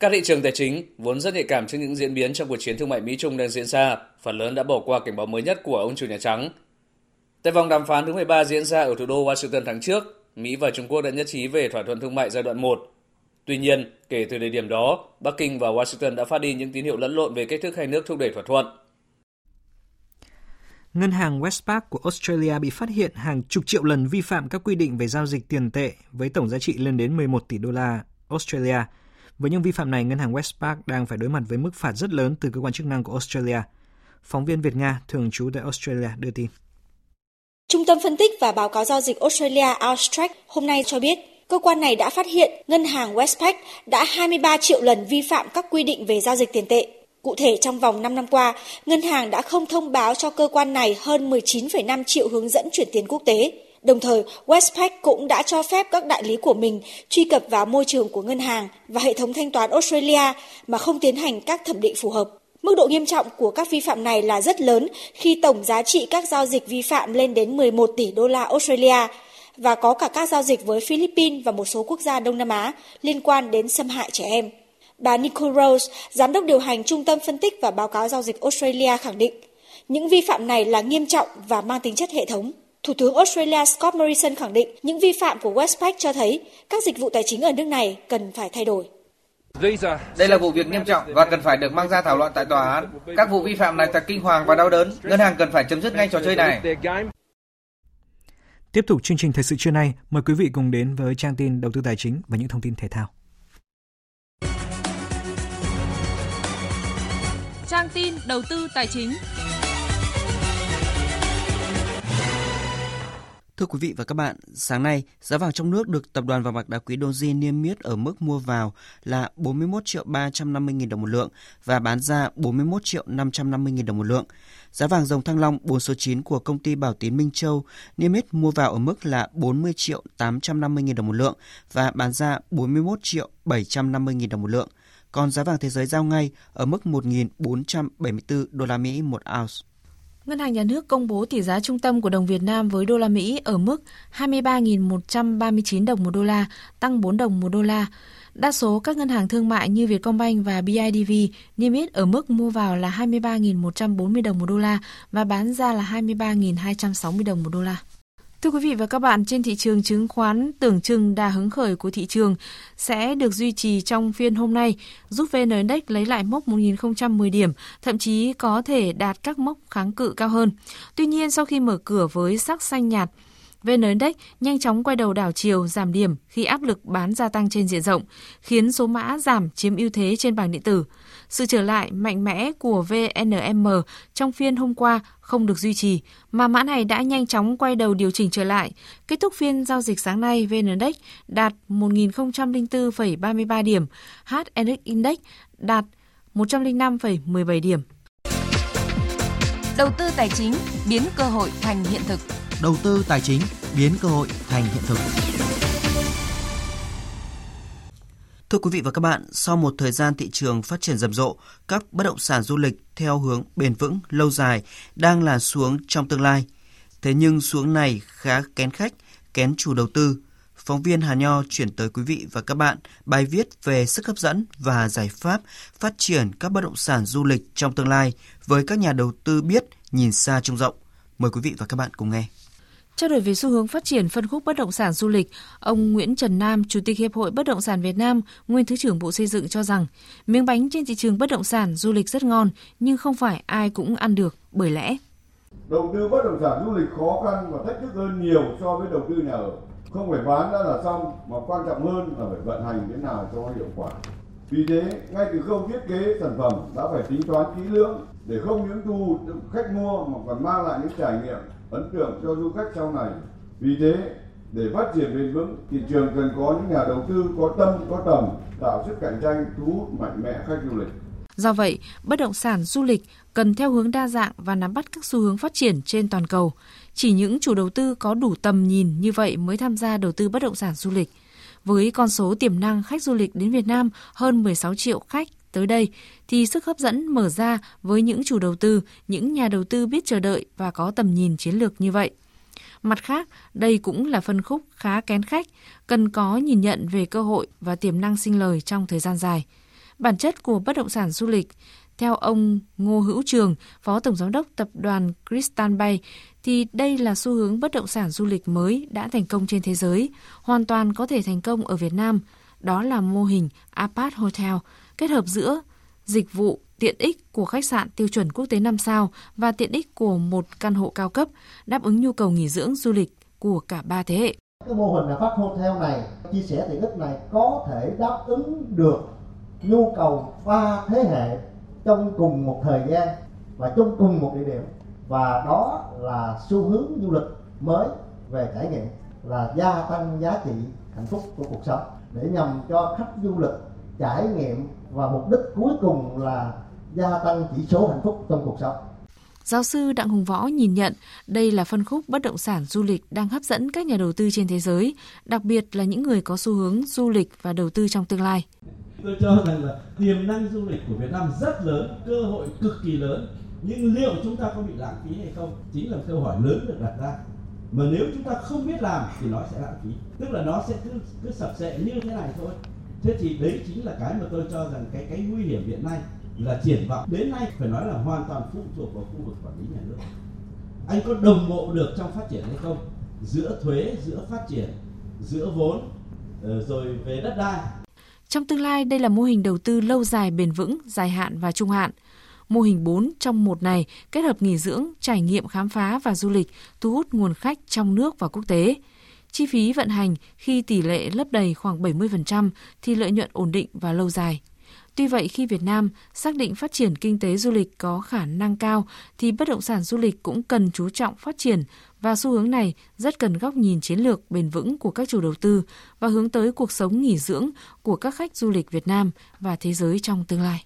Các thị trường tài chính vốn rất nhạy cảm trước những diễn biến trong cuộc chiến thương mại Mỹ-Trung đang diễn ra, phần lớn đã bỏ qua cảnh báo mới nhất của ông chủ Nhà Trắng. Tại vòng đàm phán thứ 13 diễn ra ở thủ đô Washington tháng trước, Mỹ và Trung Quốc đã nhất trí về thỏa thuận thương mại giai đoạn 1 Tuy nhiên, kể từ thời điểm đó, Bắc Kinh và Washington đã phát đi những tín hiệu lẫn lộn về cách thức hai nước thúc đẩy thỏa thuận. Ngân hàng Westpac của Australia bị phát hiện hàng chục triệu lần vi phạm các quy định về giao dịch tiền tệ với tổng giá trị lên đến 11 tỷ đô la Australia. Với những vi phạm này, ngân hàng Westpac đang phải đối mặt với mức phạt rất lớn từ cơ quan chức năng của Australia. Phóng viên Việt Nga thường trú tại Australia đưa tin. Trung tâm phân tích và báo cáo giao dịch Australia Austrac hôm nay cho biết cơ quan này đã phát hiện ngân hàng Westpac đã 23 triệu lần vi phạm các quy định về giao dịch tiền tệ. Cụ thể, trong vòng 5 năm qua, ngân hàng đã không thông báo cho cơ quan này hơn 19,5 triệu hướng dẫn chuyển tiền quốc tế. Đồng thời, Westpac cũng đã cho phép các đại lý của mình truy cập vào môi trường của ngân hàng và hệ thống thanh toán Australia mà không tiến hành các thẩm định phù hợp. Mức độ nghiêm trọng của các vi phạm này là rất lớn khi tổng giá trị các giao dịch vi phạm lên đến 11 tỷ đô la Australia, và có cả các giao dịch với Philippines và một số quốc gia Đông Nam Á liên quan đến xâm hại trẻ em. Bà Nicole Rose, giám đốc điều hành Trung tâm phân tích và báo cáo giao dịch Australia khẳng định, những vi phạm này là nghiêm trọng và mang tính chất hệ thống. Thủ tướng Australia Scott Morrison khẳng định những vi phạm của Westpac cho thấy các dịch vụ tài chính ở nước này cần phải thay đổi. Đây là vụ việc nghiêm trọng và cần phải được mang ra thảo luận tại tòa án. Các vụ vi phạm này thật kinh hoàng và đau đớn. Ngân hàng cần phải chấm dứt ngay trò chơi này. Tiếp tục chương trình thời sự trưa nay, mời quý vị cùng đến với trang tin đầu tư tài chính và những thông tin thể thao. Trang tin đầu tư tài chính. Thưa quý vị và các bạn, sáng nay, giá vàng trong nước được tập đoàn vàng bạc đá quý Doji niêm yết ở mức mua vào là 41 triệu 350 000 đồng một lượng và bán ra 41 triệu 550 000 đồng một lượng. Giá vàng dòng thăng long 4 số 9 của công ty Bảo Tín Minh Châu niêm yết mua vào ở mức là 40 triệu 850 000 đồng một lượng và bán ra 41 triệu 750 000 đồng một lượng. Còn giá vàng thế giới giao ngay ở mức 1.474 đô la Mỹ một ounce. Ngân hàng Nhà nước công bố tỷ giá trung tâm của đồng Việt Nam với đô la Mỹ ở mức 23.139 đồng một đô la, tăng 4 đồng một đô la. Đa số các ngân hàng thương mại như Vietcombank và BIDV niêm yết ở mức mua vào là 23.140 đồng một đô la và bán ra là 23.260 đồng một đô la. Thưa quý vị và các bạn, trên thị trường chứng khoán tưởng chừng đà hứng khởi của thị trường sẽ được duy trì trong phiên hôm nay, giúp VN Index lấy lại mốc 1010 điểm, thậm chí có thể đạt các mốc kháng cự cao hơn. Tuy nhiên, sau khi mở cửa với sắc xanh nhạt, VN Index nhanh chóng quay đầu đảo chiều giảm điểm khi áp lực bán gia tăng trên diện rộng, khiến số mã giảm chiếm ưu thế trên bảng điện tử. Sự trở lại mạnh mẽ của VNM trong phiên hôm qua không được duy trì, mà mã này đã nhanh chóng quay đầu điều chỉnh trở lại. Kết thúc phiên giao dịch sáng nay, VN Index đạt 1.004,33 điểm, HNX Index đạt 105,17 điểm. Đầu tư tài chính biến cơ hội thành hiện thực. Đầu tư tài chính biến cơ hội thành hiện thực. Thưa quý vị và các bạn, sau một thời gian thị trường phát triển rầm rộ, các bất động sản du lịch theo hướng bền vững, lâu dài đang là xuống trong tương lai. Thế nhưng xuống này khá kén khách, kén chủ đầu tư. Phóng viên Hà Nho chuyển tới quý vị và các bạn bài viết về sức hấp dẫn và giải pháp phát triển các bất động sản du lịch trong tương lai với các nhà đầu tư biết nhìn xa trông rộng. Mời quý vị và các bạn cùng nghe. Trao đổi về xu hướng phát triển phân khúc bất động sản du lịch, ông Nguyễn Trần Nam, Chủ tịch Hiệp hội Bất động sản Việt Nam, nguyên Thứ trưởng Bộ Xây dựng cho rằng, miếng bánh trên thị trường bất động sản du lịch rất ngon, nhưng không phải ai cũng ăn được, bởi lẽ Đầu tư bất động sản du lịch khó khăn và thách thức hơn nhiều so với đầu tư nhà ở. Không phải bán đã là xong, mà quan trọng hơn là phải vận hành thế nào cho hiệu quả. Vì thế, ngay từ khâu thiết kế sản phẩm đã phải tính toán kỹ lưỡng để không những thu khách mua mà còn mang lại những trải nghiệm ấn tượng cho du khách sau này. Vì thế, để phát triển bền vững, thị trường cần có những nhà đầu tư có tâm, có tầm, tạo sức cạnh tranh, thu hút mạnh mẽ khách du lịch. Do vậy, bất động sản du lịch cần theo hướng đa dạng và nắm bắt các xu hướng phát triển trên toàn cầu. Chỉ những chủ đầu tư có đủ tầm nhìn như vậy mới tham gia đầu tư bất động sản du lịch. Với con số tiềm năng khách du lịch đến Việt Nam hơn 16 triệu khách tới đây thì sức hấp dẫn mở ra với những chủ đầu tư, những nhà đầu tư biết chờ đợi và có tầm nhìn chiến lược như vậy. Mặt khác, đây cũng là phân khúc khá kén khách, cần có nhìn nhận về cơ hội và tiềm năng sinh lời trong thời gian dài. Bản chất của bất động sản du lịch, theo ông Ngô Hữu Trường, Phó Tổng Giám đốc Tập đoàn Crystal Bay, thì đây là xu hướng bất động sản du lịch mới đã thành công trên thế giới, hoàn toàn có thể thành công ở Việt Nam. Đó là mô hình Apart Hotel, kết hợp giữa dịch vụ, tiện ích của khách sạn tiêu chuẩn quốc tế 5 sao và tiện ích của một căn hộ cao cấp, đáp ứng nhu cầu nghỉ dưỡng du lịch của cả ba thế hệ. Cái mô hình là phát Hotel này, chia sẻ tiện ích này có thể đáp ứng được nhu cầu ba thế hệ trong cùng một thời gian và trong cùng một địa điểm và đó là xu hướng du lịch mới về trải nghiệm là gia tăng giá trị hạnh phúc của cuộc sống để nhằm cho khách du lịch trải nghiệm và mục đích cuối cùng là gia tăng chỉ số hạnh phúc trong cuộc sống. Giáo sư Đặng Hùng Võ nhìn nhận đây là phân khúc bất động sản du lịch đang hấp dẫn các nhà đầu tư trên thế giới, đặc biệt là những người có xu hướng du lịch và đầu tư trong tương lai. Tôi cho rằng là tiềm năng du lịch của Việt Nam rất lớn, cơ hội cực kỳ lớn, nhưng liệu chúng ta có bị lãng phí hay không chính là câu hỏi lớn được đặt ra mà nếu chúng ta không biết làm thì nó sẽ lãng phí tức là nó sẽ cứ cứ sập sệ như thế này thôi thế thì đấy chính là cái mà tôi cho rằng cái cái nguy hiểm hiện nay là triển vọng đến nay phải nói là hoàn toàn phụ thuộc vào khu vực quản lý nhà nước anh có đồng bộ được trong phát triển hay không giữa thuế giữa phát triển giữa vốn ờ, rồi về đất đai Trong tương lai, đây là mô hình đầu tư lâu dài bền vững, dài hạn và trung hạn. Mô hình 4 trong một này kết hợp nghỉ dưỡng, trải nghiệm khám phá và du lịch, thu hút nguồn khách trong nước và quốc tế. Chi phí vận hành khi tỷ lệ lấp đầy khoảng 70% thì lợi nhuận ổn định và lâu dài. Tuy vậy, khi Việt Nam xác định phát triển kinh tế du lịch có khả năng cao, thì bất động sản du lịch cũng cần chú trọng phát triển và xu hướng này rất cần góc nhìn chiến lược bền vững của các chủ đầu tư và hướng tới cuộc sống nghỉ dưỡng của các khách du lịch Việt Nam và thế giới trong tương lai.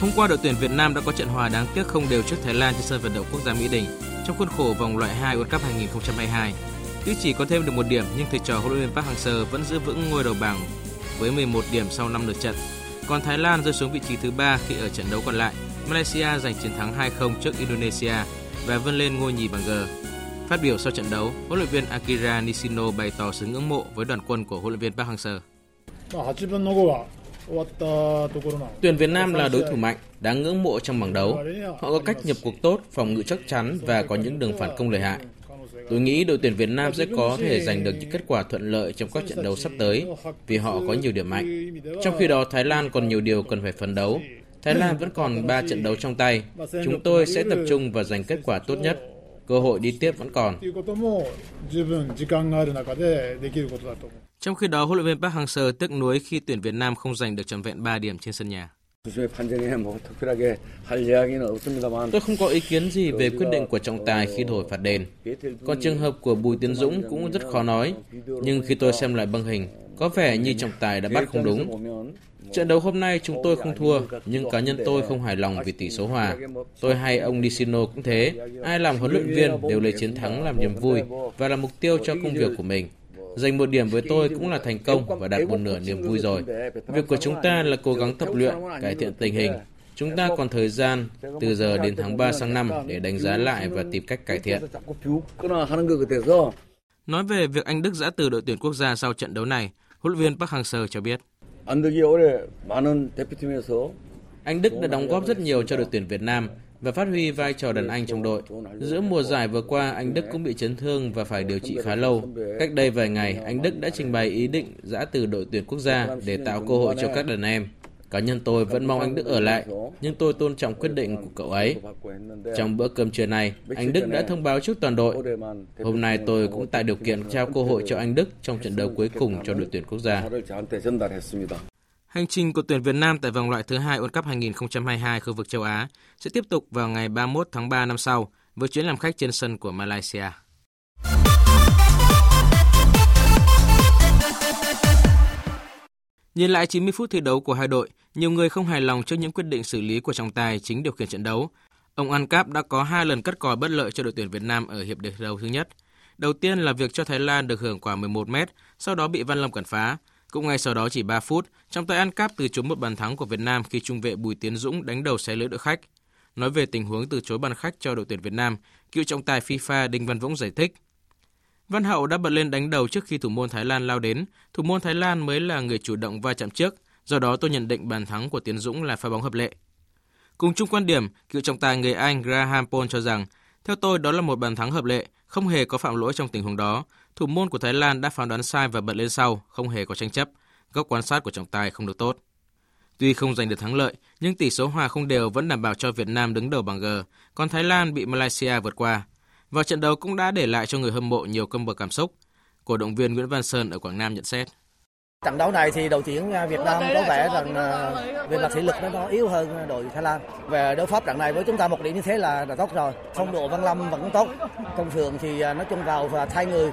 Hôm qua đội tuyển Việt Nam đã có trận hòa đáng tiếc không đều trước Thái Lan trên sân vận động quốc gia Mỹ Đình trong khuôn khổ vòng loại 2 World Cup 2022. Tuy chỉ có thêm được một điểm nhưng thầy trò huấn luyện viên Park Hang-seo vẫn giữ vững ngôi đầu bảng với 11 điểm sau 5 lượt trận. Còn Thái Lan rơi xuống vị trí thứ 3 khi ở trận đấu còn lại, Malaysia giành chiến thắng 2-0 trước Indonesia và vươn lên ngôi nhì bảng G. Phát biểu sau trận đấu, huấn luyện viên Akira Nishino bày tỏ sự ngưỡng mộ với đoàn quân của huấn luyện viên Park Hang-seo. Tuyển Việt Nam là đối thủ mạnh, đáng ngưỡng mộ trong bảng đấu. Họ có cách nhập cuộc tốt, phòng ngự chắc chắn và có những đường phản công lợi hại. Tôi nghĩ đội tuyển Việt Nam sẽ có thể giành được những kết quả thuận lợi trong các trận đấu sắp tới vì họ có nhiều điểm mạnh. Trong khi đó Thái Lan còn nhiều điều cần phải phấn đấu. Thái Lan vẫn còn 3 trận đấu trong tay. Chúng tôi sẽ tập trung và giành kết quả tốt nhất. Cơ hội đi tiếp vẫn còn. Trong khi đó, huấn luyện viên Park Hang-seo tiếc nuối khi tuyển Việt Nam không giành được trọn vẹn 3 điểm trên sân nhà. Tôi không có ý kiến gì về quyết định của trọng tài khi đổi phạt đền. Còn trường hợp của Bùi Tiến Dũng cũng rất khó nói. Nhưng khi tôi xem lại băng hình, có vẻ như trọng tài đã bắt không đúng. Trận đấu hôm nay chúng tôi không thua, nhưng cá nhân tôi không hài lòng vì tỷ số hòa. Tôi hay ông Nishino cũng thế. Ai làm huấn luyện viên đều lấy chiến thắng làm niềm vui và là mục tiêu cho công việc của mình. Giành một điểm với tôi cũng là thành công và đạt một nửa niềm vui rồi. Việc của chúng ta là cố gắng tập luyện, cải thiện tình hình. Chúng ta còn thời gian từ giờ đến tháng 3 sang năm để đánh giá lại và tìm cách cải thiện. Nói về việc anh Đức giã từ đội tuyển quốc gia sau trận đấu này, huấn luyện viên Park Hang-seo cho biết. Anh Đức đã đóng góp rất nhiều cho đội tuyển Việt Nam và phát huy vai trò đàn anh trong đội. Giữa mùa giải vừa qua, anh Đức cũng bị chấn thương và phải điều trị khá lâu. Cách đây vài ngày, anh Đức đã trình bày ý định giã từ đội tuyển quốc gia để tạo cơ hội cho các đàn em. Cá nhân tôi vẫn mong anh Đức ở lại, nhưng tôi tôn trọng quyết định của cậu ấy. Trong bữa cơm trưa này, anh Đức đã thông báo trước toàn đội. Hôm nay tôi cũng tạo điều kiện trao cơ hội cho anh Đức trong trận đấu cuối cùng cho đội tuyển quốc gia. Hành trình của tuyển Việt Nam tại vòng loại thứ hai World Cup 2022 khu vực châu Á sẽ tiếp tục vào ngày 31 tháng 3 năm sau với chuyến làm khách trên sân của Malaysia. Nhìn lại 90 phút thi đấu của hai đội, nhiều người không hài lòng trước những quyết định xử lý của trọng tài chính điều khiển trận đấu. Ông An Cáp đã có hai lần cắt còi bất lợi cho đội tuyển Việt Nam ở hiệp đấu thứ nhất. Đầu tiên là việc cho Thái Lan được hưởng quả 11 mét, sau đó bị Văn Lâm cản phá. Cũng ngay sau đó chỉ 3 phút, trong tay ăn Cáp từ chối một bàn thắng của Việt Nam khi trung vệ Bùi Tiến Dũng đánh đầu xé lưới đội khách. Nói về tình huống từ chối bàn khách cho đội tuyển Việt Nam, cựu trọng tài FIFA Đinh Văn Vũng giải thích. Văn Hậu đã bật lên đánh đầu trước khi thủ môn Thái Lan lao đến. Thủ môn Thái Lan mới là người chủ động va chạm trước, do đó tôi nhận định bàn thắng của Tiến Dũng là pha bóng hợp lệ. Cùng chung quan điểm, cựu trọng tài người Anh Graham Paul cho rằng, theo tôi đó là một bàn thắng hợp lệ, không hề có phạm lỗi trong tình huống đó. Thủ môn của Thái Lan đã phán đoán sai và bật lên sau, không hề có tranh chấp. Góc quan sát của trọng tài không được tốt. Tuy không giành được thắng lợi, nhưng tỷ số hòa không đều vẫn đảm bảo cho Việt Nam đứng đầu bảng G, còn Thái Lan bị Malaysia vượt qua. Và trận đấu cũng đã để lại cho người hâm mộ nhiều cơn bờ cảm xúc. Cổ động viên Nguyễn Văn Sơn ở Quảng Nam nhận xét. Trận đấu này thì đội tuyển Việt Nam có vẻ rằng về mặt thể lực nó yếu hơn đội Thái Lan. Về đấu pháp trận này với chúng ta một điểm như thế là, là tốt rồi. Phong độ Văn Lâm vẫn tốt. Công Phượng thì nói chung vào và thay người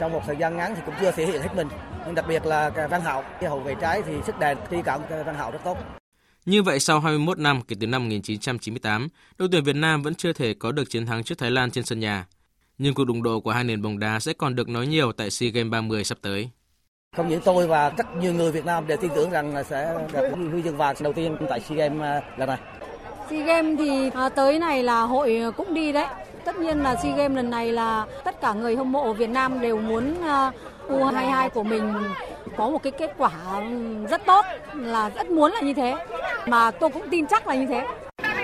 trong một thời gian ngắn thì cũng chưa thể hiện hết mình. Nhưng đặc biệt là Văn Hạo, cái hậu vệ trái thì sức đèn, đi cận Văn Hạo rất tốt. Như vậy, sau 21 năm kể từ năm 1998, đội tuyển Việt Nam vẫn chưa thể có được chiến thắng trước Thái Lan trên sân nhà. Nhưng cuộc đụng độ của hai nền bóng đá sẽ còn được nói nhiều tại SEA Games 30 sắp tới. Không những tôi và rất nhiều người Việt Nam đều tin tưởng rằng sẽ đạt huy chương vàng đầu tiên tại SEA Games lần này. SEA Games thì tới này là hội cũng đi đấy. Tất nhiên là SEA Games lần này là tất cả người hâm mộ Việt Nam đều muốn U22 của mình có một cái kết quả rất tốt là rất muốn là như thế mà tôi cũng tin chắc là như thế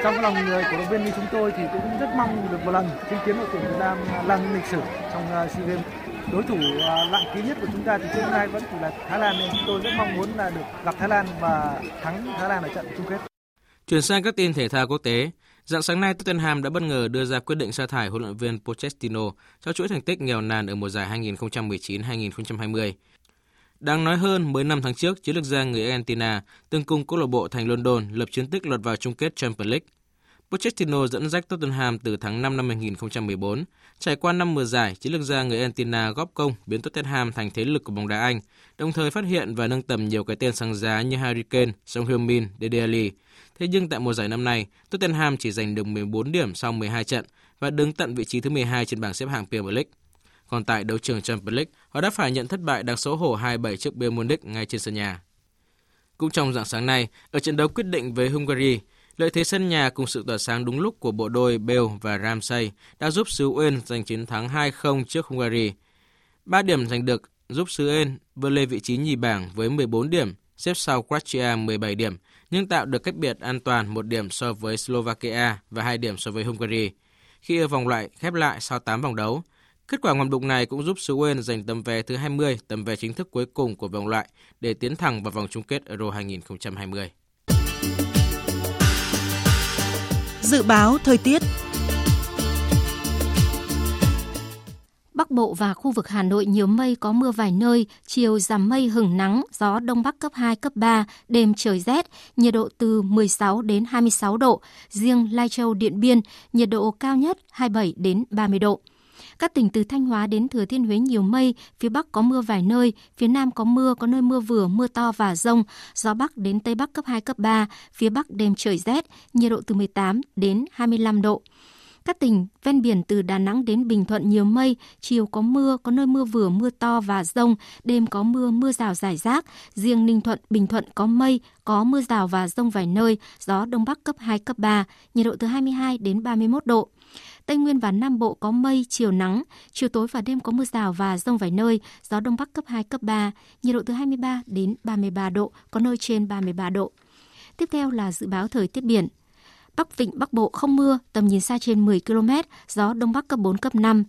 trong lòng người của động viên như chúng tôi thì cũng rất mong được một lần chứng kiến đội tuyển Việt Nam lăn lịch sử trong SEA Games đối thủ à, nặng ký nhất của chúng ta thì trước nay vẫn chỉ là Thái Lan nên chúng tôi rất mong muốn là được gặp Thái Lan và thắng Thái Lan ở trận chung kết. Chuyển sang các tin thể thao quốc tế, dạng sáng nay Tottenham đã bất ngờ đưa ra quyết định sa thải huấn luyện viên Pochettino sau chuỗi thành tích nghèo nàn ở mùa giải 2019-2020. Đáng nói hơn, mới 5 tháng trước, chiến lược gia người Argentina từng cùng câu lạc bộ thành London lập chiến tích lọt vào chung kết Champions League. Pochettino dẫn dắt Tottenham từ tháng 5 năm 2014. Trải qua năm mùa giải, chiến lược gia người Argentina góp công biến Tottenham thành thế lực của bóng đá Anh, đồng thời phát hiện và nâng tầm nhiều cái tên sáng giá như Harry Kane, Song Heung-min, Dele Alli. Thế nhưng tại mùa giải năm nay, Tottenham chỉ giành được 14 điểm sau 12 trận và đứng tận vị trí thứ 12 trên bảng xếp hạng Premier League. Còn tại đấu trường Champions League, họ đã phải nhận thất bại đáng xấu hổ 2-7 trước Bayern Munich ngay trên sân nhà. Cũng trong dạng sáng nay, ở trận đấu quyết định với Hungary, lợi thế sân nhà cùng sự tỏa sáng đúng lúc của bộ đôi Bale và Ramsey đã giúp xứ Uen giành chiến thắng 2-0 trước Hungary. 3 điểm giành được giúp xứ Uen vươn lên vị trí nhì bảng với 14 điểm, xếp sau Croatia 17 điểm, nhưng tạo được cách biệt an toàn một điểm so với Slovakia và 2 điểm so với Hungary. Khi ở vòng loại khép lại sau 8 vòng đấu, Kết quả ngoạn mục này cũng giúp xứ Wales giành tấm vé thứ 20, tấm vé chính thức cuối cùng của vòng loại để tiến thẳng vào vòng chung kết Euro 2020. Dự báo thời tiết Bắc Bộ và khu vực Hà Nội nhiều mây có mưa vài nơi, chiều giảm mây hừng nắng, gió đông bắc cấp 2, cấp 3, đêm trời rét, nhiệt độ từ 16 đến 26 độ, riêng Lai Châu, Điện Biên, nhiệt độ cao nhất 27 đến 30 độ. Các tỉnh từ Thanh Hóa đến Thừa Thiên Huế nhiều mây, phía Bắc có mưa vài nơi, phía Nam có mưa, có nơi mưa vừa, mưa to và rông, gió Bắc đến Tây Bắc cấp 2, cấp 3, phía Bắc đêm trời rét, nhiệt độ từ 18 đến 25 độ. Các tỉnh ven biển từ Đà Nẵng đến Bình Thuận nhiều mây, chiều có mưa, có nơi mưa vừa, mưa to và rông, đêm có mưa, mưa rào rải rác. Riêng Ninh Thuận, Bình Thuận có mây, có mưa rào và rông vài nơi, gió Đông Bắc cấp 2, cấp 3, nhiệt độ từ 22 đến 31 độ. Tây Nguyên và Nam Bộ có mây, chiều nắng, chiều tối và đêm có mưa rào và rông vài nơi, gió Đông Bắc cấp 2, cấp 3, nhiệt độ từ 23 đến 33 độ, có nơi trên 33 độ. Tiếp theo là dự báo thời tiết biển. Bắc Vịnh Bắc Bộ không mưa, tầm nhìn xa trên 10 km, gió Đông Bắc cấp 4, cấp 5.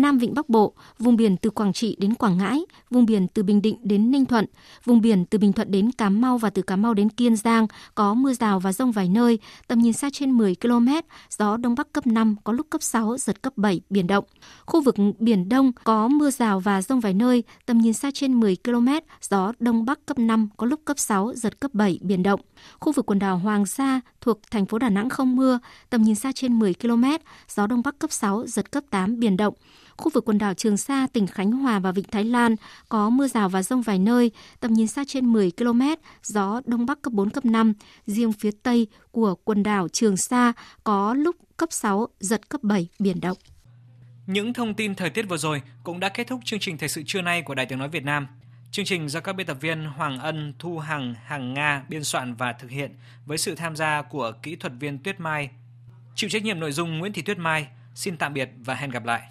Nam Vịnh Bắc Bộ, vùng biển từ Quảng Trị đến Quảng Ngãi, vùng biển từ Bình Định đến Ninh Thuận, vùng biển từ Bình Thuận đến Cà Mau và từ Cà Mau đến Kiên Giang có mưa rào và rông vài nơi, tầm nhìn xa trên 10 km, gió Đông Bắc cấp 5, có lúc cấp 6, giật cấp 7, biển động. Khu vực Biển Đông có mưa rào và rông vài nơi, tầm nhìn xa trên 10 km, gió Đông Bắc cấp 5, có lúc cấp 6, giật cấp 7, biển động. Khu vực quần đảo Hoàng Sa thuộc thành phố Đà Nẵng không mưa, tầm nhìn xa trên 10 km, gió Đông Bắc cấp 6, giật cấp 8, biển động. Khu vực quần đảo Trường Sa, tỉnh Khánh Hòa và Vịnh Thái Lan có mưa rào và rông vài nơi, tầm nhìn xa trên 10 km, gió Đông Bắc cấp 4, cấp 5. Riêng phía Tây của quần đảo Trường Sa có lúc cấp 6, giật cấp 7, biển động. Những thông tin thời tiết vừa rồi cũng đã kết thúc chương trình Thời sự trưa nay của Đài Tiếng Nói Việt Nam. Chương trình do các biên tập viên Hoàng Ân, Thu Hằng, Hằng Nga biên soạn và thực hiện với sự tham gia của kỹ thuật viên Tuyết Mai. Chịu trách nhiệm nội dung Nguyễn Thị Tuyết Mai. Xin tạm biệt và hẹn gặp lại.